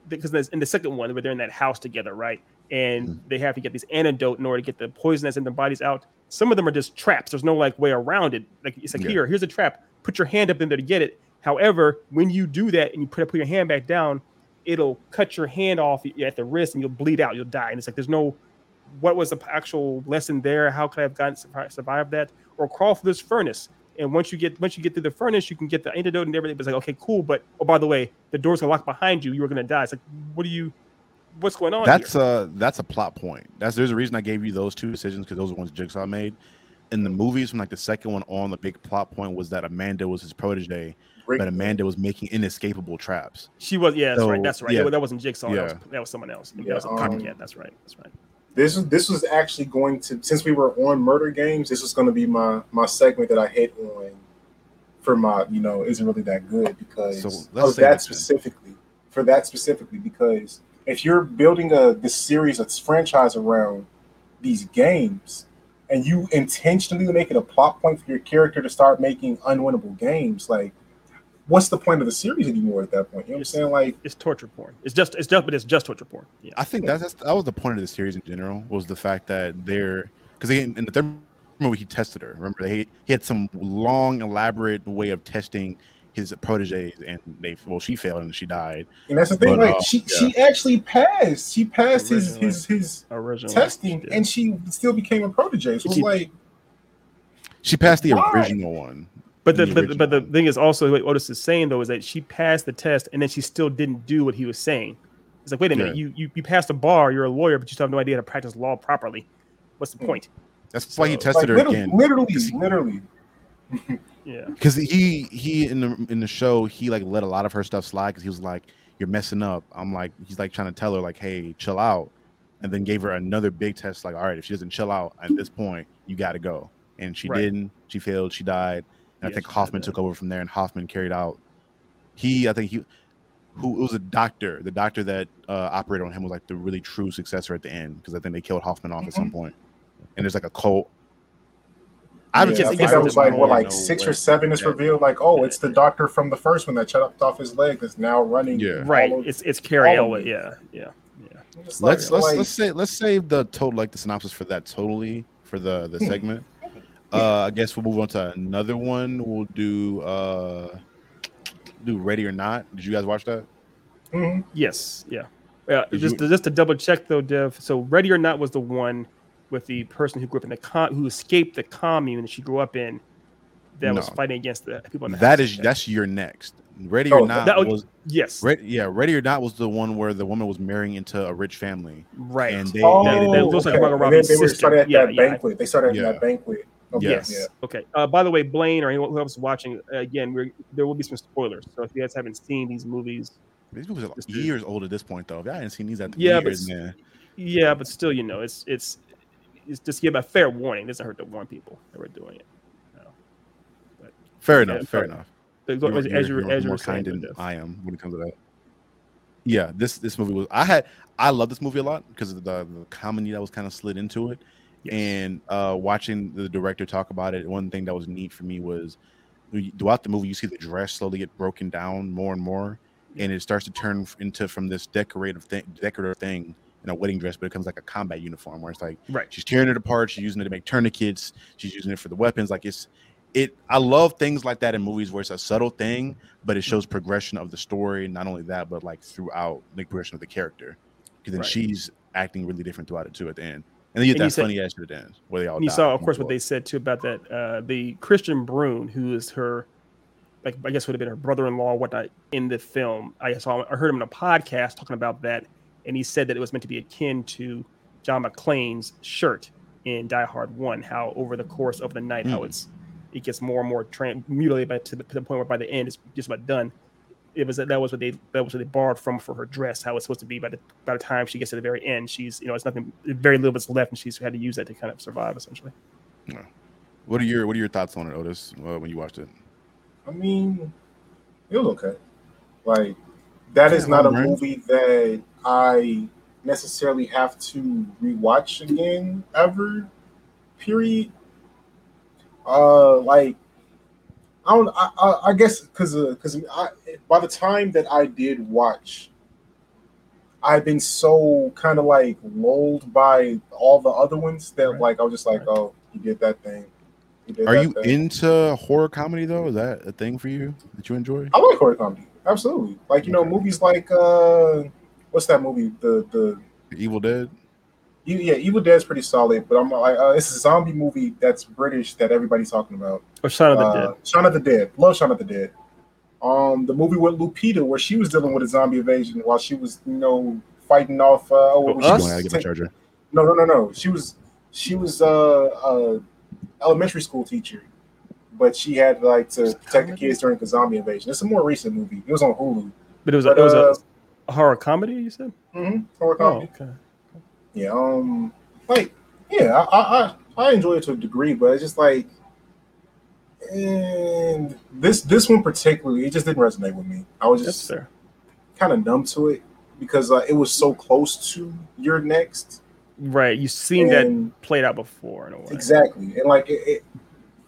because there's- in the second one, where they're in that house together, right? And Mhm. they have to get this antidote in order to get the poison that's in their bodies out. Some of them are just traps. There's no like way around it. Like it's like Yeah. here, here's a trap. Put your hand up in there to get it. However, when you do that and you put put your hand back down, it'll cut your hand off at the wrist and you'll bleed out. You'll die. And it's like there's no what was the actual lesson there? How could I have gotten survi- survived that? Or crawl through this furnace. And once you get once you get through the furnace, you can get the antidote and everything. But it's like, okay, cool. But oh, by the way, the door's gonna lock behind you. You were gonna die. It's like, what do you? What's going on? That's here? a that's a plot point. That's there's a reason I gave you those two decisions because those are ones Jigsaw made. in the movies from like the second one on, the big plot point was that Amanda was his protege. But Amanda was making inescapable traps. She was, yeah, that's So, right. That's right. yeah. that wasn't Jigsaw. That, was, that was someone else. Yeah, that was a um. That's right. That's right. This was this was actually going to since we were on murder games. This was going to be my my segment that I hit on for my you know isn't really that good because So, of say that then. specifically for that specifically because if you're building a this series of franchise around these games and you intentionally make it a plot point for your character to start making unwinnable games like what's the point of the series anymore at that point you know what i'm saying like It's torture porn. It's just, it's just, but it's just torture porn. Yeah. I think that's, that's that was the point of the series in general was the fact that they're because in the third movie he tested her. Remember, he he had some long, elaborate way of testing his proteges, and they well, she failed and she died. and that's the thing But, like uh, she she actually passed she passed his Originally. his his Original testing yeah. and she still became a protege so it's She- like She passed the Why? original one. But the, the but, but the thing is also what Otis is saying though is that she passed the test and then she still didn't do what he was saying. It's like, wait a minute, Yeah. you, you you passed the bar, you're a lawyer, but you still have no idea how to practice law properly. What's the Hmm. point? That's why he tested like her literally, again. literally literally Yeah. because he he in the in the show he like let a lot of her stuff slide because he was like you're messing up i'm like he's like trying to tell her like hey chill out and then gave her another big test like all right if she doesn't chill out at this point you got to go and she Right. didn't she failed she died and Yeah, i think hoffman took over from there and hoffman carried out he i think he who it was a doctor the doctor that uh operated on him was like the really true successor at the end because i think they killed hoffman off at some point. point and there's like a cult I, haven't yeah, I think the that was like what, like six or seven is revealed. Like, oh, it's the doctor from the first one that chopped off his leg that's now running. Yeah. Right. of- It's it's Cary all of Elwes. it. Yeah. Yeah. Yeah. Let's let's like- let's say let's save the total like the synopsis for that totally for the the segment. Uh I guess we'll move on to another one. We'll do uh do Ready or Not. Did you guys watch that? Mhm. Yes. Yeah. Yeah. Did Just you- just to double check though, Dev. So Ready or Not was the one with the person who grew up in the con who escaped the commune that she grew up in that was fighting against the people in the That house. is that's your next. Ready Oh, or Not that was- was yes. Ready, yeah, Ready or Not was the one where the woman was marrying into a rich family. Right. And they, Oh, they- that- that looks like okay. Margot And they, they were sister. started at Yeah, that yeah. banquet. They started at Yeah. that banquet. Okay, Yes. Yeah. Okay. Uh, by the way, Blaine or anyone who else is watching, uh, again, we're, there will be some spoilers. So if you guys haven't seen these movies, these movies are years old at this point though. If I hadn't seen these at the Yeah, but years, s- man. yeah, but still, you know, it's it's it's just give a fair warning. It doesn't hurt to warn people that we're doing it. Fair Yeah, enough, fair sorry. enough. As, You're- as, you're- as you you're as you more kind than I am when it comes to that. Yeah, this this movie was. I had I love this movie a lot because of the, the comedy that was kind of slid into it, Yes. and uh, watching the director talk about it. One thing that was neat for me was throughout the movie you see the dress slowly get broken down more and more, and it starts to turn into from this decorative thing, decorative thing in a wedding dress, but it becomes like a combat uniform where it's like right. She's tearing it apart. She's using it to make tourniquets. She's using it for the weapons. Like it's it. I love things like that in movies where it's a subtle thing, but it shows progression of the story. Not only that, but like throughout the progression of the character. Because then Right. she's acting really different throughout it too at the end. And then you And get you that said- funny ass shit at the end where they all. And you saw, of course, what they said too about that. Uh, the Christian Brune, who is her, like I guess would have been her brother-in-law, or whatnot, in the film. I saw, I heard him in a podcast talking about that, and he said that it was meant to be akin to John McClane's shirt in Die Hard One. How over the course of the night, how Hmm. it's it gets more and more tra- mutilated by, to, the, to the point where by the end it's just about done. It was that that was what they that was what they borrowed from for her dress. How it's supposed to be by the by the time she gets to the very end, she's you know it's nothing, very little bit's left, and she's had to use that to kind of survive essentially. Yeah. What are your What are your thoughts on it, Otis? Uh, when you watched it? I mean, it was okay. Like that is not a movie that I necessarily have to rewatch again ever. Period. Uh, like I don't. I, I, I guess because because I by the time that I did watch, I've been so kind of like lulled by all the other ones that Right. like I was just like, Right. oh, you did that thing. You did Are that you thing. into horror comedy though? Is that a thing for you that you enjoy? I like horror comedy. Absolutely. Like you know, movies like uh what's that movie? The the Evil Dead. E- yeah, Evil Dead's pretty solid, but I'm like uh, it's a zombie movie that's British that everybody's talking about. Or Shaun of the Uh, Dead. Shaun of the Dead. Love Shaun of the Dead. Um, the movie with Lupita where she was dealing with a zombie invasion while she was you know fighting off. Uh, what was Us? she? Going to get my charger. No, no, no, no. She was she was uh uh elementary school teacher, but she had like to protect the kids during the zombie invasion. It's a more recent movie. It was on Hulu. But it was a, it was uh, a horror comedy. You said? Mm-hmm. Horror Oh, comedy. okay. Yeah. Um. Like, yeah, I, I I I enjoy it to a degree, but it's just like, and this this one particularly, it just didn't resonate with me. I was just kind of numb to it because uh, it was so close to your next. Right. You've seen And- that played out before in a way. Exactly, and like it, it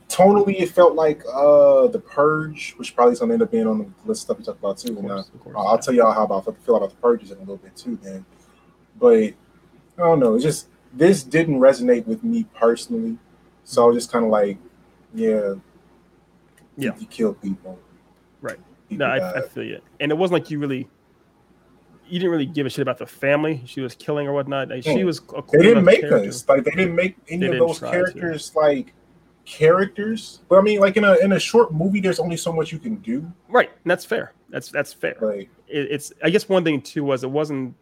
tonally, it felt like uh the Purge, which probably is gonna end up being on the list of stuff we talked about too. Course, of course. I'll I'll tell y'all how about I feel about the Purges in a little bit too. Then, but I don't know. It's just this didn't resonate with me personally, so I was just kind of like, yeah, Yeah. you kill people, Right. People No, I. I feel you. And it wasn't like you really, you didn't really give a shit about the family she was killing or whatnot. Like, she Hmm. was. A they didn't make character. us like they didn't make any They of those try to. characters like characters. But I mean, like in a in a short movie, there's only so much you can do. Right. And that's fair. That's that's fair. Right. It, it's. I guess one thing too was it wasn't.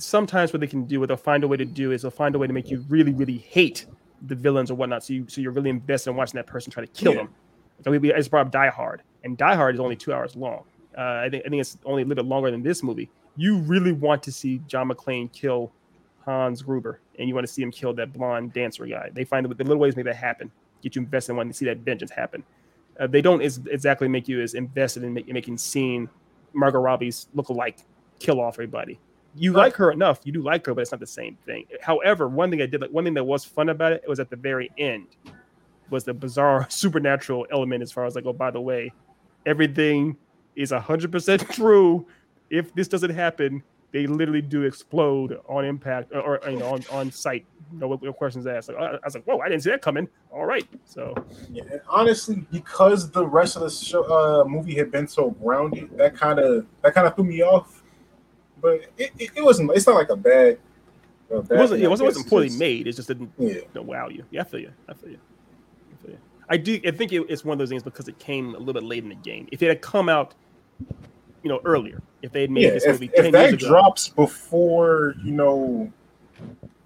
Sometimes what they can do, what they'll find a way to do is they'll find a way to make you really, really hate the villains or whatnot. So you, so you're really invested in watching that person try to kill Yeah. them. So we, we I just brought up Die Hard, and Die Hard is only two hours long. Uh, I think I think it's only a little bit longer than this movie. You really want to see John McClane kill Hans Gruber, and you want to see him kill that blonde dancer guy. They find the, the little ways make that happen, get you invested in wanting to see that vengeance happen. Uh, they don't is, exactly make you as invested in make, making seeing Margot Robbie's look-alike kill off everybody. You like her enough, you do like her, but it's not the same thing. However, one thing I did, like one thing that was fun about it, it was at the very end, was the bizarre supernatural element as far as like, oh, by the way, everything is hundred percent true. If this doesn't happen, they literally do explode on impact or, or, you know on, on site. No, what, what questions asked? Like, I was like, whoa, I didn't see that coming. All right, so yeah, and honestly, because the rest of the show, uh, movie had been so grounded, that kind of that kind of threw me off. But it, it, it wasn't. It's not like a bad. a it wasn't it wasn't, wasn't poorly just- made. It just didn't Yeah. you know, wow you. Yeah, I feel you. I feel you. I feel you. I do. I think it, it's one of those things because it came a little bit late in the game. If it had come out, you know, earlier, if they had made Yeah, this if, movie if ten that years ago, drops before you know,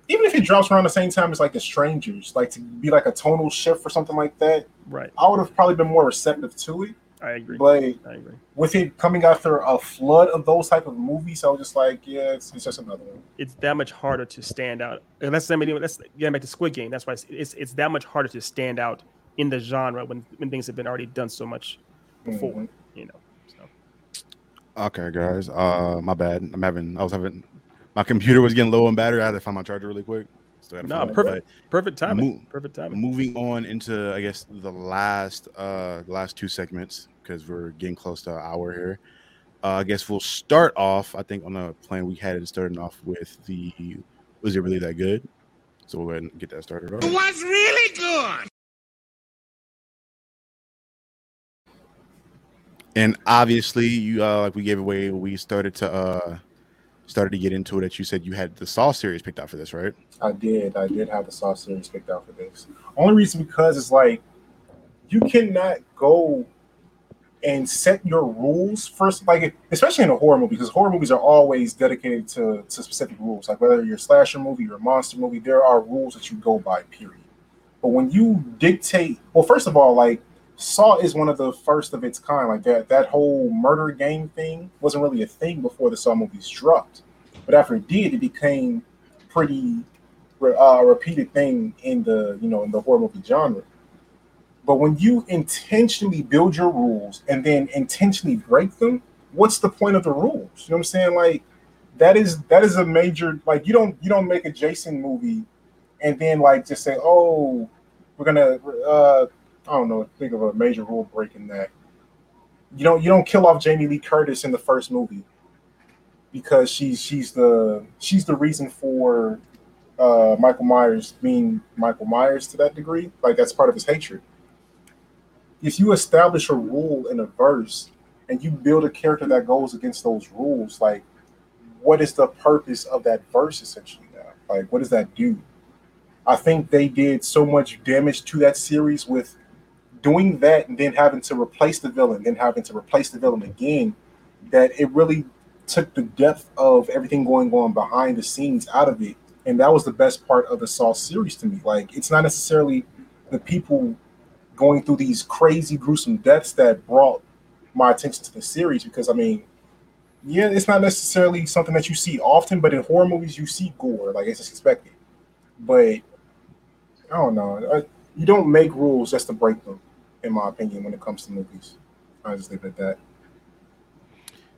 even if it drops around the same time as like The Strangers, like to be like a tonal shift or something like that, right? I would have probably been more receptive to it. I agree. But I agree. with it coming after a flood of those type of movies, I was just like, yeah, it's, it's just another one. it's that much harder to stand out. And that's I mean, that's getting back to Squid Game. That's why it's, it's it's that much harder to stand out in the genre when when things have been already done so much before. Mhm. You know. So Okay, guys. Uh, my bad. I'm having. I was having. My computer was getting low on battery. I had to find my charger really quick. Still gotta no, find it, perfect, perfect timing. Mo- Perfect but timing. Moving on into, I guess, the last, uh, last two segments because we're getting close to an hour here. Uh, I guess we'll start off. I think on the plan we had it starting off with the. Was it really that good? So we'll go ahead and get that started off. was really good. And obviously, you uh, like we gave away. We started to uh, started to get into it. That you said you had the Saw series picked out for this, right? I did. I did have the Saw series picked out for this. Only reason because it's like you cannot go and set your rules first, like especially in a horror movie, because horror movies are always dedicated to, to specific rules. Like whether you're a slasher movie or a monster movie, there are rules that you go by, period. But when you dictate, well, first of all, like Saw is one of the first of its kind. Like that that whole murder game thing wasn't really a thing before the Saw movies dropped. But after it did, it became pretty uh, repeated thing in the you know in the horror movie genre. But when you intentionally build your rules and then intentionally break them, what's the point of the rules? You know what I'm saying? Like that is that is a major like you don't you don't make a Jason movie and then like just say oh we're gonna uh I don't know think of a major rule breaking that you don't you don't kill off Jamie Lee Curtis in the first movie because she's she's the she's the reason for uh, Michael Myers being Michael Myers to that degree. Like that's part of his hatred. If you establish a rule in a verse and you build a character that goes against those rules, like what is the purpose of that verse essentially now? Like what does that do? I think they did so much damage to that series with doing that and then having to replace the villain, then having to replace the villain again, that it really took the depth of everything going on behind the scenes out of it and that was the best part of the Saw series to me. Like, it's not necessarily the people going through these crazy, gruesome deaths that brought my attention to the series because I mean, yeah, it's not necessarily something that you see often, but in horror movies you see gore, like it's expected. But I don't know, you don't make rules just to break them, in my opinion, when it comes to movies. I just leave it at that.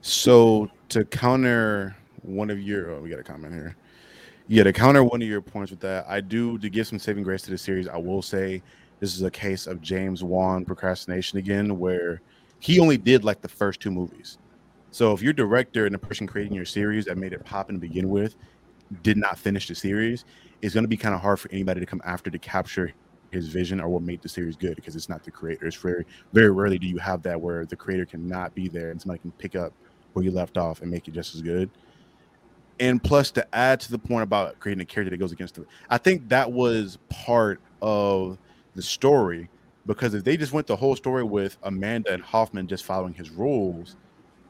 So to counter one of your, oh, we got a comment here. Yeah, to counter one of your points with that, I do to give some saving grace to the series. I will say this is a case of James Wan procrastination again, where he only did like the first two movies. So if your director and the person creating your series that made it pop and begin with did not finish the series, it's going to be kind of hard for anybody to come after to capture his vision or what made the series good because it's not the creator. It's very very rarely do you have that where the creator cannot be there and somebody can pick up where you left off and make it just as good. And plus to add to the point about creating a character that goes against it, I think that was part of the story because if they just went the whole story with Amanda and Hoffman just following his rules,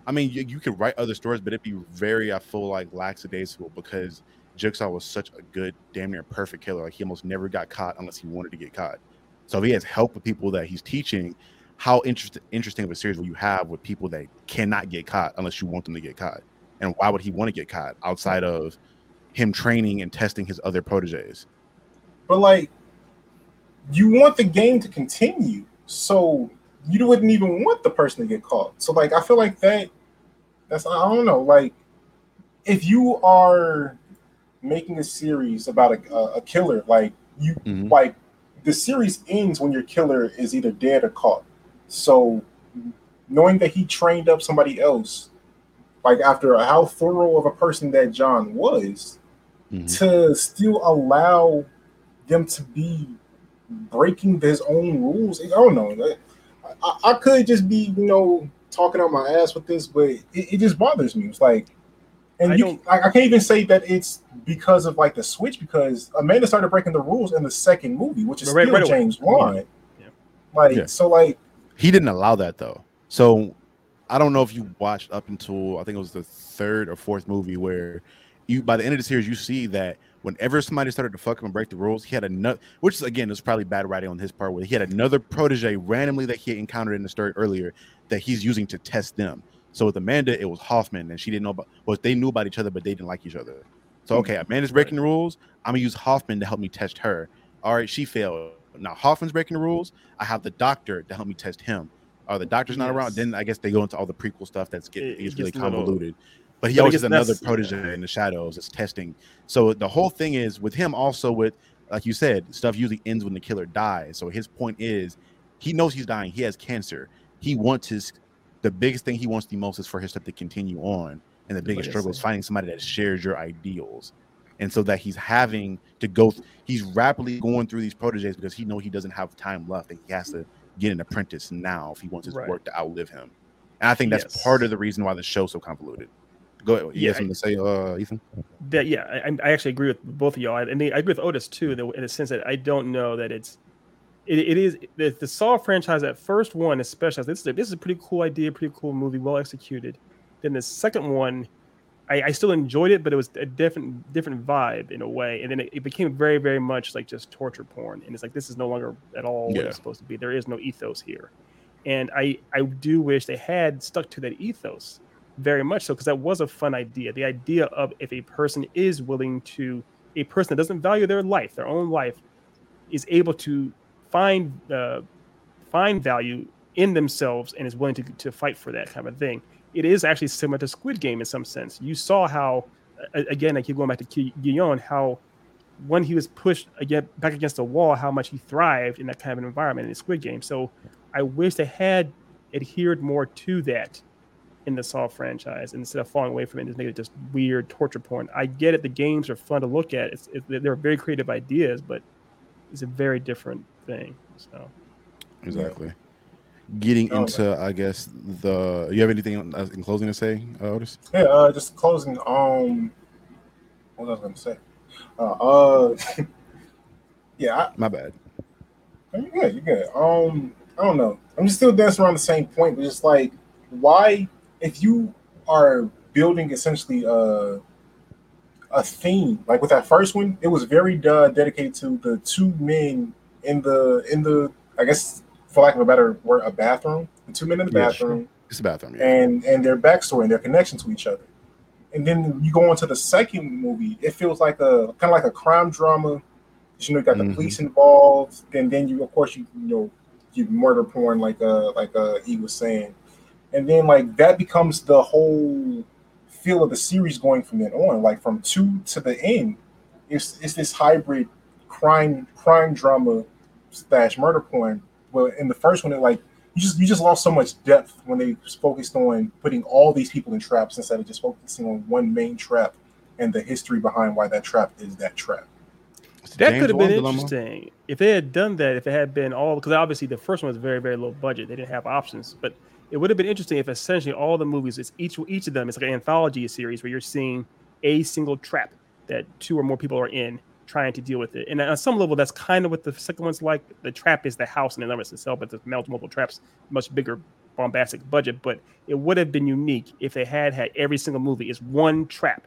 I mean, you, you could write other stories, but it'd be very, I feel like, lackadaisical because Jigsaw was such a good, damn near perfect killer. Like he almost never got caught unless he wanted to get caught. So if he has help with people that he's teaching, how interest, interesting of a series will you have with people that cannot get caught unless you want them to get caught? And why would he want to get caught outside of him training and testing his other proteges? But like, you want the game to continue, so you wouldn't even want the person to get caught. So like, I feel like that. That's I don't know. Like, if you are making a series about a, a killer, like you mm-hmm. like the series ends when your killer is either dead or caught. So knowing that he trained up somebody else, like after how thorough of a person that John was, mm-hmm. to still allow them to be breaking his own rules. I don't know. I, I could just be, you know, talking on my ass with this, but it, it just bothers me. It's like, and I you, I, I, can't even say that it's because of like the switch because Amanda started breaking the rules in the second movie, which is right, still right James Wan. Yeah. Yeah. Like, yeah. so like he didn't allow that though. So I don't know if you watched up until I think it was the third or fourth movie where you by the end of the series you see that whenever somebody started to fuck him and break the rules, he had another, which is again, was probably bad writing on his part, where he had another protege randomly that he encountered in the story earlier that he's using to test them. So with Amanda, it was Hoffman, and she didn't know about, well, they knew about each other, but they didn't like each other. So hmm. okay, Amanda's breaking the rules. I'm gonna use Hoffman to help me test her. All right, she failed. Now Hoffman's breaking the rules. I have the doctor to help me test him. Are the doctor's not yes. around? Then I guess they go into all the prequel stuff that's get, it, gets really convoluted. But he always has another protege in the shadows that's testing. So the whole thing is with him also with like you said, stuff usually ends when the killer dies. So his point is he knows he's dying. He has cancer. He wants his the biggest thing he wants the most is for his stuff to continue on. And the biggest struggle is finding somebody that shares your ideals. And so that he's having to go, he's rapidly going through these proteges because he know he doesn't have time left and he has to get an apprentice now if he wants his right. work to outlive him. And I think that's yes. part of the reason why the show's so convoluted. Go ahead. You yeah, have something to say, uh, Ethan? That yeah, I, I, actually agree with both of y'all, and I agree with Otis too, in the sense that I don't know that it's it, it is the, the Saw franchise. That first one, especially this is a, this is a pretty cool idea, pretty cool movie, well executed. Then the second one, I, I, still enjoyed it, but it was a different different vibe in a way. And then it, it, became very very much like just torture porn. And it's like this is no longer at all yeah. what it's supposed to be. There is no ethos here. And I I do wish they had stuck to that ethos very much so because that was a fun idea. The idea of if a person is willing to, a person that doesn't value their life, their own life, is able to find uh, find value in themselves and is willing to, to fight for that kind of thing. It is actually similar to Squid Game in some sense. You saw how, again, I keep going back to Gi-hun, how when he was pushed again back against the wall, how much he thrived in that kind of an environment in Squid Game. So I wish they had adhered more to that in the Saw franchise instead of falling away from it and just making it just weird torture porn. I get it; the games are fun to look at. It's, it, they're very creative ideas, but it's a very different thing. So exactly. Getting oh, into, man. I guess the. You have anything in closing to say, uh, Otis? Yeah, uh, just closing. Um, what was I going to say? Uh, uh yeah. I, My bad. You good? You good? Um, I don't know. I'm just still dancing around the same point, but just like, why if you are building essentially a a theme. Like with that first one, it was very uh, dedicated to the two men in the in the I guess for lack of a better word, a bathroom. The two men in the Yeah, bathroom It's a bathroom. Yeah. and and their backstory and their connection to each other. And then you go on to the second movie, it feels like a kind of like a crime drama. You know, you got the Mhm. police involved, and then you of course you you know you murder porn like uh like uh he was saying, and then like that becomes the whole feel of the series going from then on. Like from two to the end, it's it's this hybrid crime crime drama slash murder porn. Well, in the first one, it like you just you just lost so much depth when they focused on putting all these people in traps instead of just focusing on one main trap and the history behind why that trap is that trap. That James could have been Wan dilemma. interesting if they had done that. If it had been all because obviously the first one was very very low budget. They didn't have options, but it would have been interesting if essentially all the movies, it's each each of them is like an anthology series where you're seeing a single trap that two or more people are in trying to deal with it. And on some level, that's kind of what the second one's like. The trap is the house and the numbers itself, but the multiple traps much bigger bombastic budget. But it would have been unique if they had had every single movie is one trap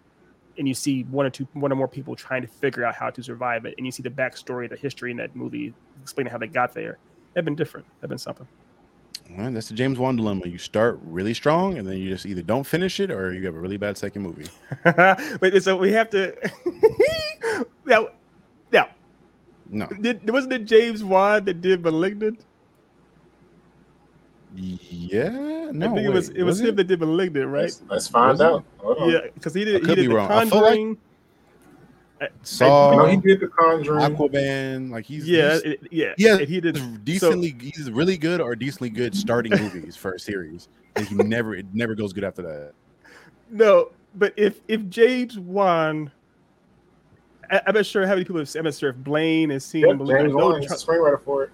and you see one or two one or more people trying to figure out how to survive it and you see the backstory the history in that movie explaining how they got there that'd been different that'd been something Well, that's the James Wan dilemma. You start really strong, and then you just either don't finish it, or you have a really bad second movie. but so we have to now now No, did, wasn't it james wan that did malignant yeah, no. i think it was it was, him that did malignant right Let's, let's find Was out. Yeah because he I did he could did be the wrong. I feel like- conjuring Saw No, he did the Conjuring. Aquaman. Like he's yeah he's, it- yeah he he did decently. he's really good or decently good starting movies for a series, and he never it never goes good after that. No, but if if James Wan, I, I'm not sure how many people have. I'm not sure if Blaine has seen Yep, him. but I James know Wan, he's Char- the screenwriter for it.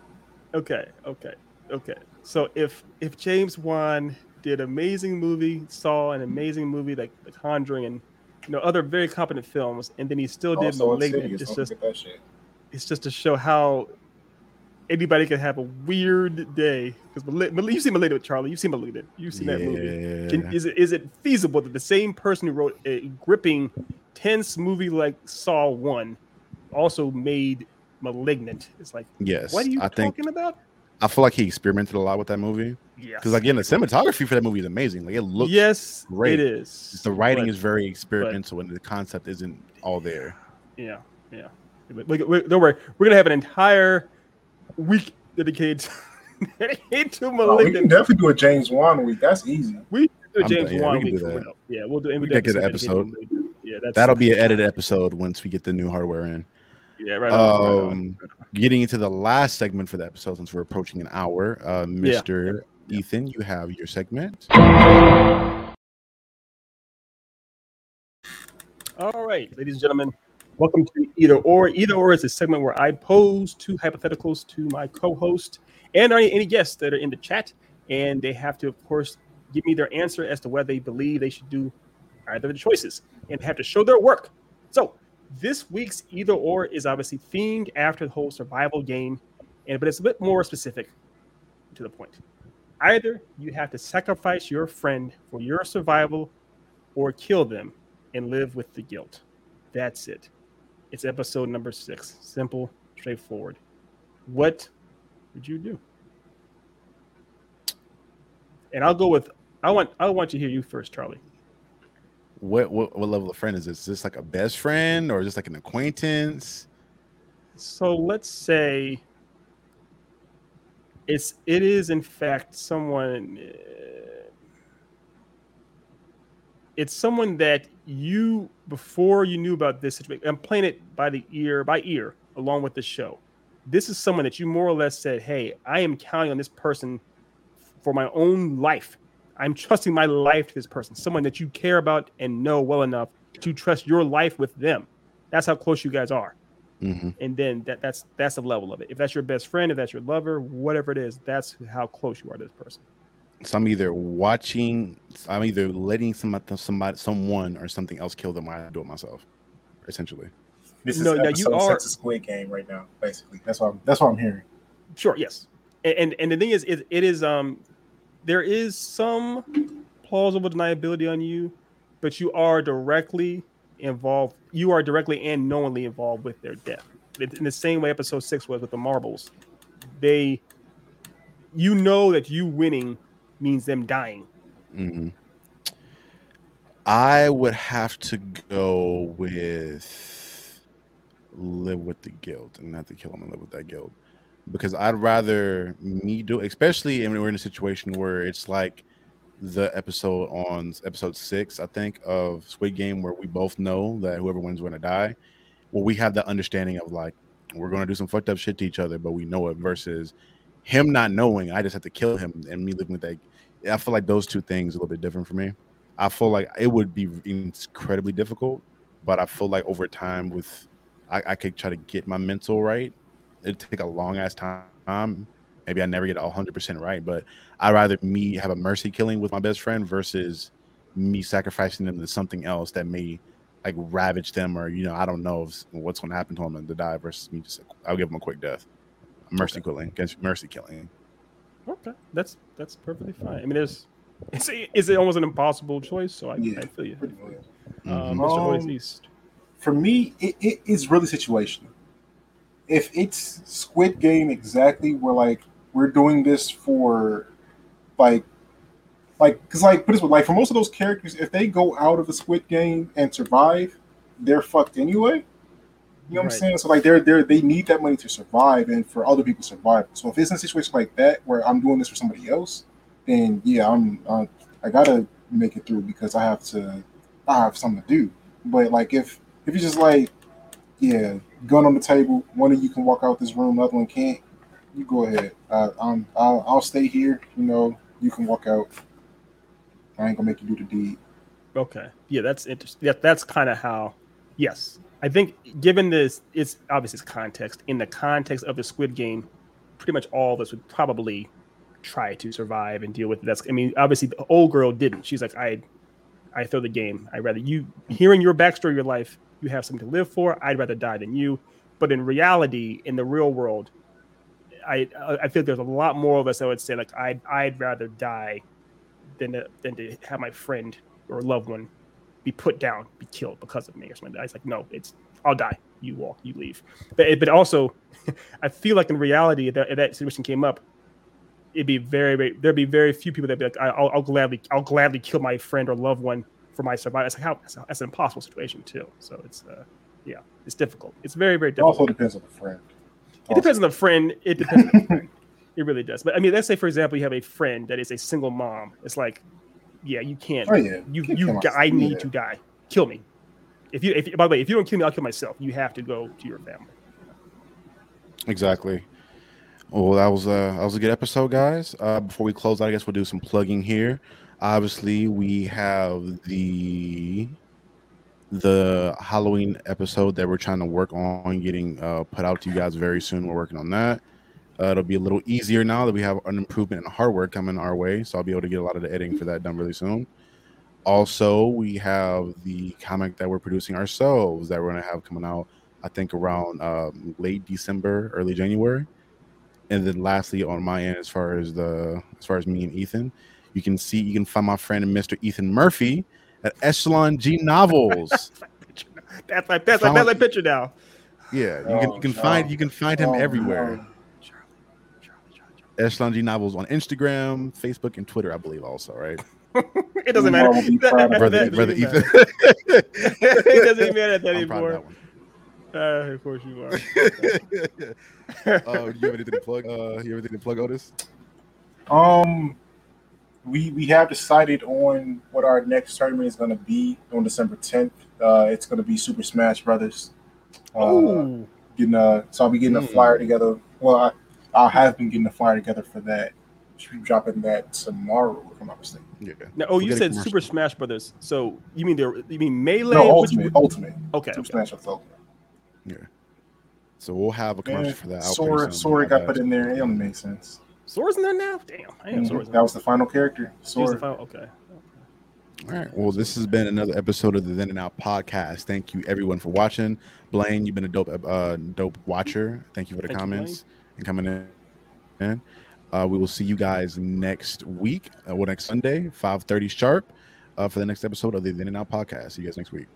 Okay, okay, okay. So if if James Wan did amazing movie, saw an amazing movie like The Conjuring and you know other very competent films, and then he still did Also Malignant, it's just forget that shit. it's just to show how anybody can have a weird day. Because you've seen Malignant with Charlie, you've seen Malignant, you've seen that movie. Yeah. Can, is it is it feasible that the same person who wrote a gripping, tense movie like Saw One also made *Malignant*? It's like, yes, what are you I think talking about? I feel like he experimented a lot with that movie Yes, because again, the cinematography for that movie is amazing. Like it looks, yes, great. it is. the writing But, is very experimental, and the concept isn't all there. yeah, yeah. But we- we- don't worry, we're gonna have an entire week dedicated dedicated to Oh, we *Malignant*. can definitely do a James Wan week. That's easy. we do a I'm James done, yeah, Wan we week do for that. real. Yeah, we'll do. and We we'll can get do an dedicated *Malignant*. Yeah, that's That'll be an edited episode once we get the new hardware in. yeah, right. On, right on. Um, getting into the last segment for the episode, since we're approaching an hour, uh, Mr. Ethan, you have your segment. All right, ladies and gentlemen, welcome to Either Or. Either Or is a segment where I pose two hypotheticals to my co-host and any, any guests that are in the chat, and they have to, of course, give me their answer as to whether they believe they should do either of the choices and have to show their work. So this week's Either Or is obviously themed after the whole survival game, and but it's a bit more specific to the point. Either you have to sacrifice your friend for your survival or kill them and live with the guilt. That's it. It's episode number six. Simple, straightforward. What would you do? And I'll go with I want I want to hear you first, Charlie. What, what what level of friend is this? Is this like a best friend or this like an acquaintance? So let's say it's it is in fact someone uh, it's someone that you before you knew about this situation i'm playing it by the ear by ear along with the show this is someone that you more or less said hey i am counting on this person for my own life i'm trusting my life to this person someone that you care about and know well enough to trust your life with them that's how close you guys are hmm and then that that's that's the level of it. If that's your best friend, if that's your lover, whatever it is, that's how close you are to this person. So I'm either watching, I'm either letting somebody, somebody, someone, or something else kill them while I do it myself. Essentially, This is No, now you are- six of Squid Game right now, basically. That's what I'm, that's what I'm hearing. Sure, yes, and and, and the thing is, it, it is um, there is some plausible deniability on you, but you are directly involved. You are directly and knowingly involved with their death. In the same way episode six was with the marbles. They, you know that you winning means them dying. Mm-hmm. I would have to go with live with the guilt and not to kill him and live with that guilt because I'd rather me do, especially when we're in a situation where it's like the episode on episode six, I think, of Squid Game, where we both know that whoever wins is going to die. Well, we have that understanding of like we're going to do some fucked up shit to each other, but we know it. Versus him not knowing, I just have to kill him, and me living with that. I feel like those two things a little bit different for me. I feel like it would be incredibly difficult, but I feel like over time, with I, I could try to get my mental right. It'd take a long ass time maybe I never get hundred percent right, but I'd rather me have a mercy killing with my best friend versus me sacrificing them to something else that may like ravage them or you know I don't know if, what's going to happen to them and to die versus me just I'll give them a quick death, mercy okay. killing against mercy killing. Okay, that's that's perfectly fine. I mean, there's it's is it almost an impossible choice? So I, yeah, I feel you. Mm-hmm. Um, Mr. Um, East. For me, it, it is really situational. If it's Squid Game exactly where like we're doing this for like like because like put this like for most of those characters if they go out of the squid game and survive they're fucked anyway. You know what right. i'm saying? So like they're they're they need that money to survive and for other people to survive. So if it's in a situation like that where i'm doing this for somebody else then yeah i'm uh, i gotta make it through because i have to i have something to do. But like if if you're just like yeah gun on the table one of you can walk out this room the other one can't you go ahead. Uh, I'm, I'll, I'll stay here. You know, you can walk out. I ain't gonna make you do the deed. Okay. Yeah, that's interesting. Yeah, that's kind of how. Yes, I think given this, it's obviously it's context. In the context of the Squid Game, pretty much all of us would probably try to survive and deal with it. That's. I mean, obviously the old girl didn't. She's like, I, I throw the game. I rather you hearing your backstory, your life. You have something to live for. I'd rather die than you. But in reality, in the real world, I uh, I feel there's a lot more of us that would say like I'd I'd rather die than to, than to have my friend or loved one be put down, be killed because of me or something. It's like no, it's I'll die. You walk, you leave. But but also, I feel like in reality, if that, if that situation came up, it'd be very, very there'd be very few people that'd be like I'll, I'll gladly I'll gladly kill my friend or loved one for my survival. It's like how that's, that's an impossible situation too. So it's uh yeah, it's difficult. It's very very difficult. It also depends on the friend. It depends on the friend. It depends. on the friend. It really does. But I mean, let's say for example, you have a friend that is a single mom. It's like, yeah, you can't. Oh yeah. You you. you I need yeah. to die. Kill me. If you if by the way, if you don't kill me, I'll kill myself. You have to go to your family. Exactly. Well, that was uh that was a good episode, guys. Uh, before we close out, I guess we'll do some plugging here. Obviously, we have the the Halloween episode that we're trying to work on getting uh, put out to you guys very soon. We're working on that. Uh, it'll be a little easier now that we have an improvement in hardware coming our way, so I'll be able to get a lot of the editing for that done really soon. Also, we have the comic that we're producing ourselves that we're to have coming out, I think around um, late December, early January. And then lastly, on my end, as far as the as far as me and Ethan, you can see you can find my friend Mr. Ethan Murphy at Echelon G Novels. that's my that's my belly picture now. Yeah, you can you can oh, find you can find him oh, everywhere. Echelon G Novels on Instagram, Facebook, and Twitter, I believe, also, right? it doesn't matter. brother, brother Ethan. it doesn't matter that anymore. Uh, of course you are. uh, you have anything to plug? Uh, you have anything to plug, Otis? Um, we we have decided on what our next tournament is going to be on December 10th. Uh, it's going to be Super Smash Brothers. Uh, getting a, so I'll be getting a hmm. flyer together. Well, I, I have been getting a flyer together for that. Should be dropping that tomorrow, if I'm not mistaken. Yeah. Now, oh, we'll you said Super Smash Brothers. So you mean there? You mean melee? No, Ultimate. Which, Ultimate. Okay. Super okay. Smash Brothers Ultimate. Yeah. So we'll have a commercial for that. Sora, Sora got put in there. It only makes sense. Sora's in there now. Damn, I am mm-hmm. That was the final character. Sora. Final, okay. All right. Well, this has been another episode of the Then and Now podcast. Thank you everyone for watching. Blaine, you've been a dope, uh, dope watcher. Thank you for the Thank comments you, and coming in. Uh, we will see you guys next week, uh, well, next Sunday, five thirty sharp, uh, for the next episode of the Then and Now podcast. See you guys next week.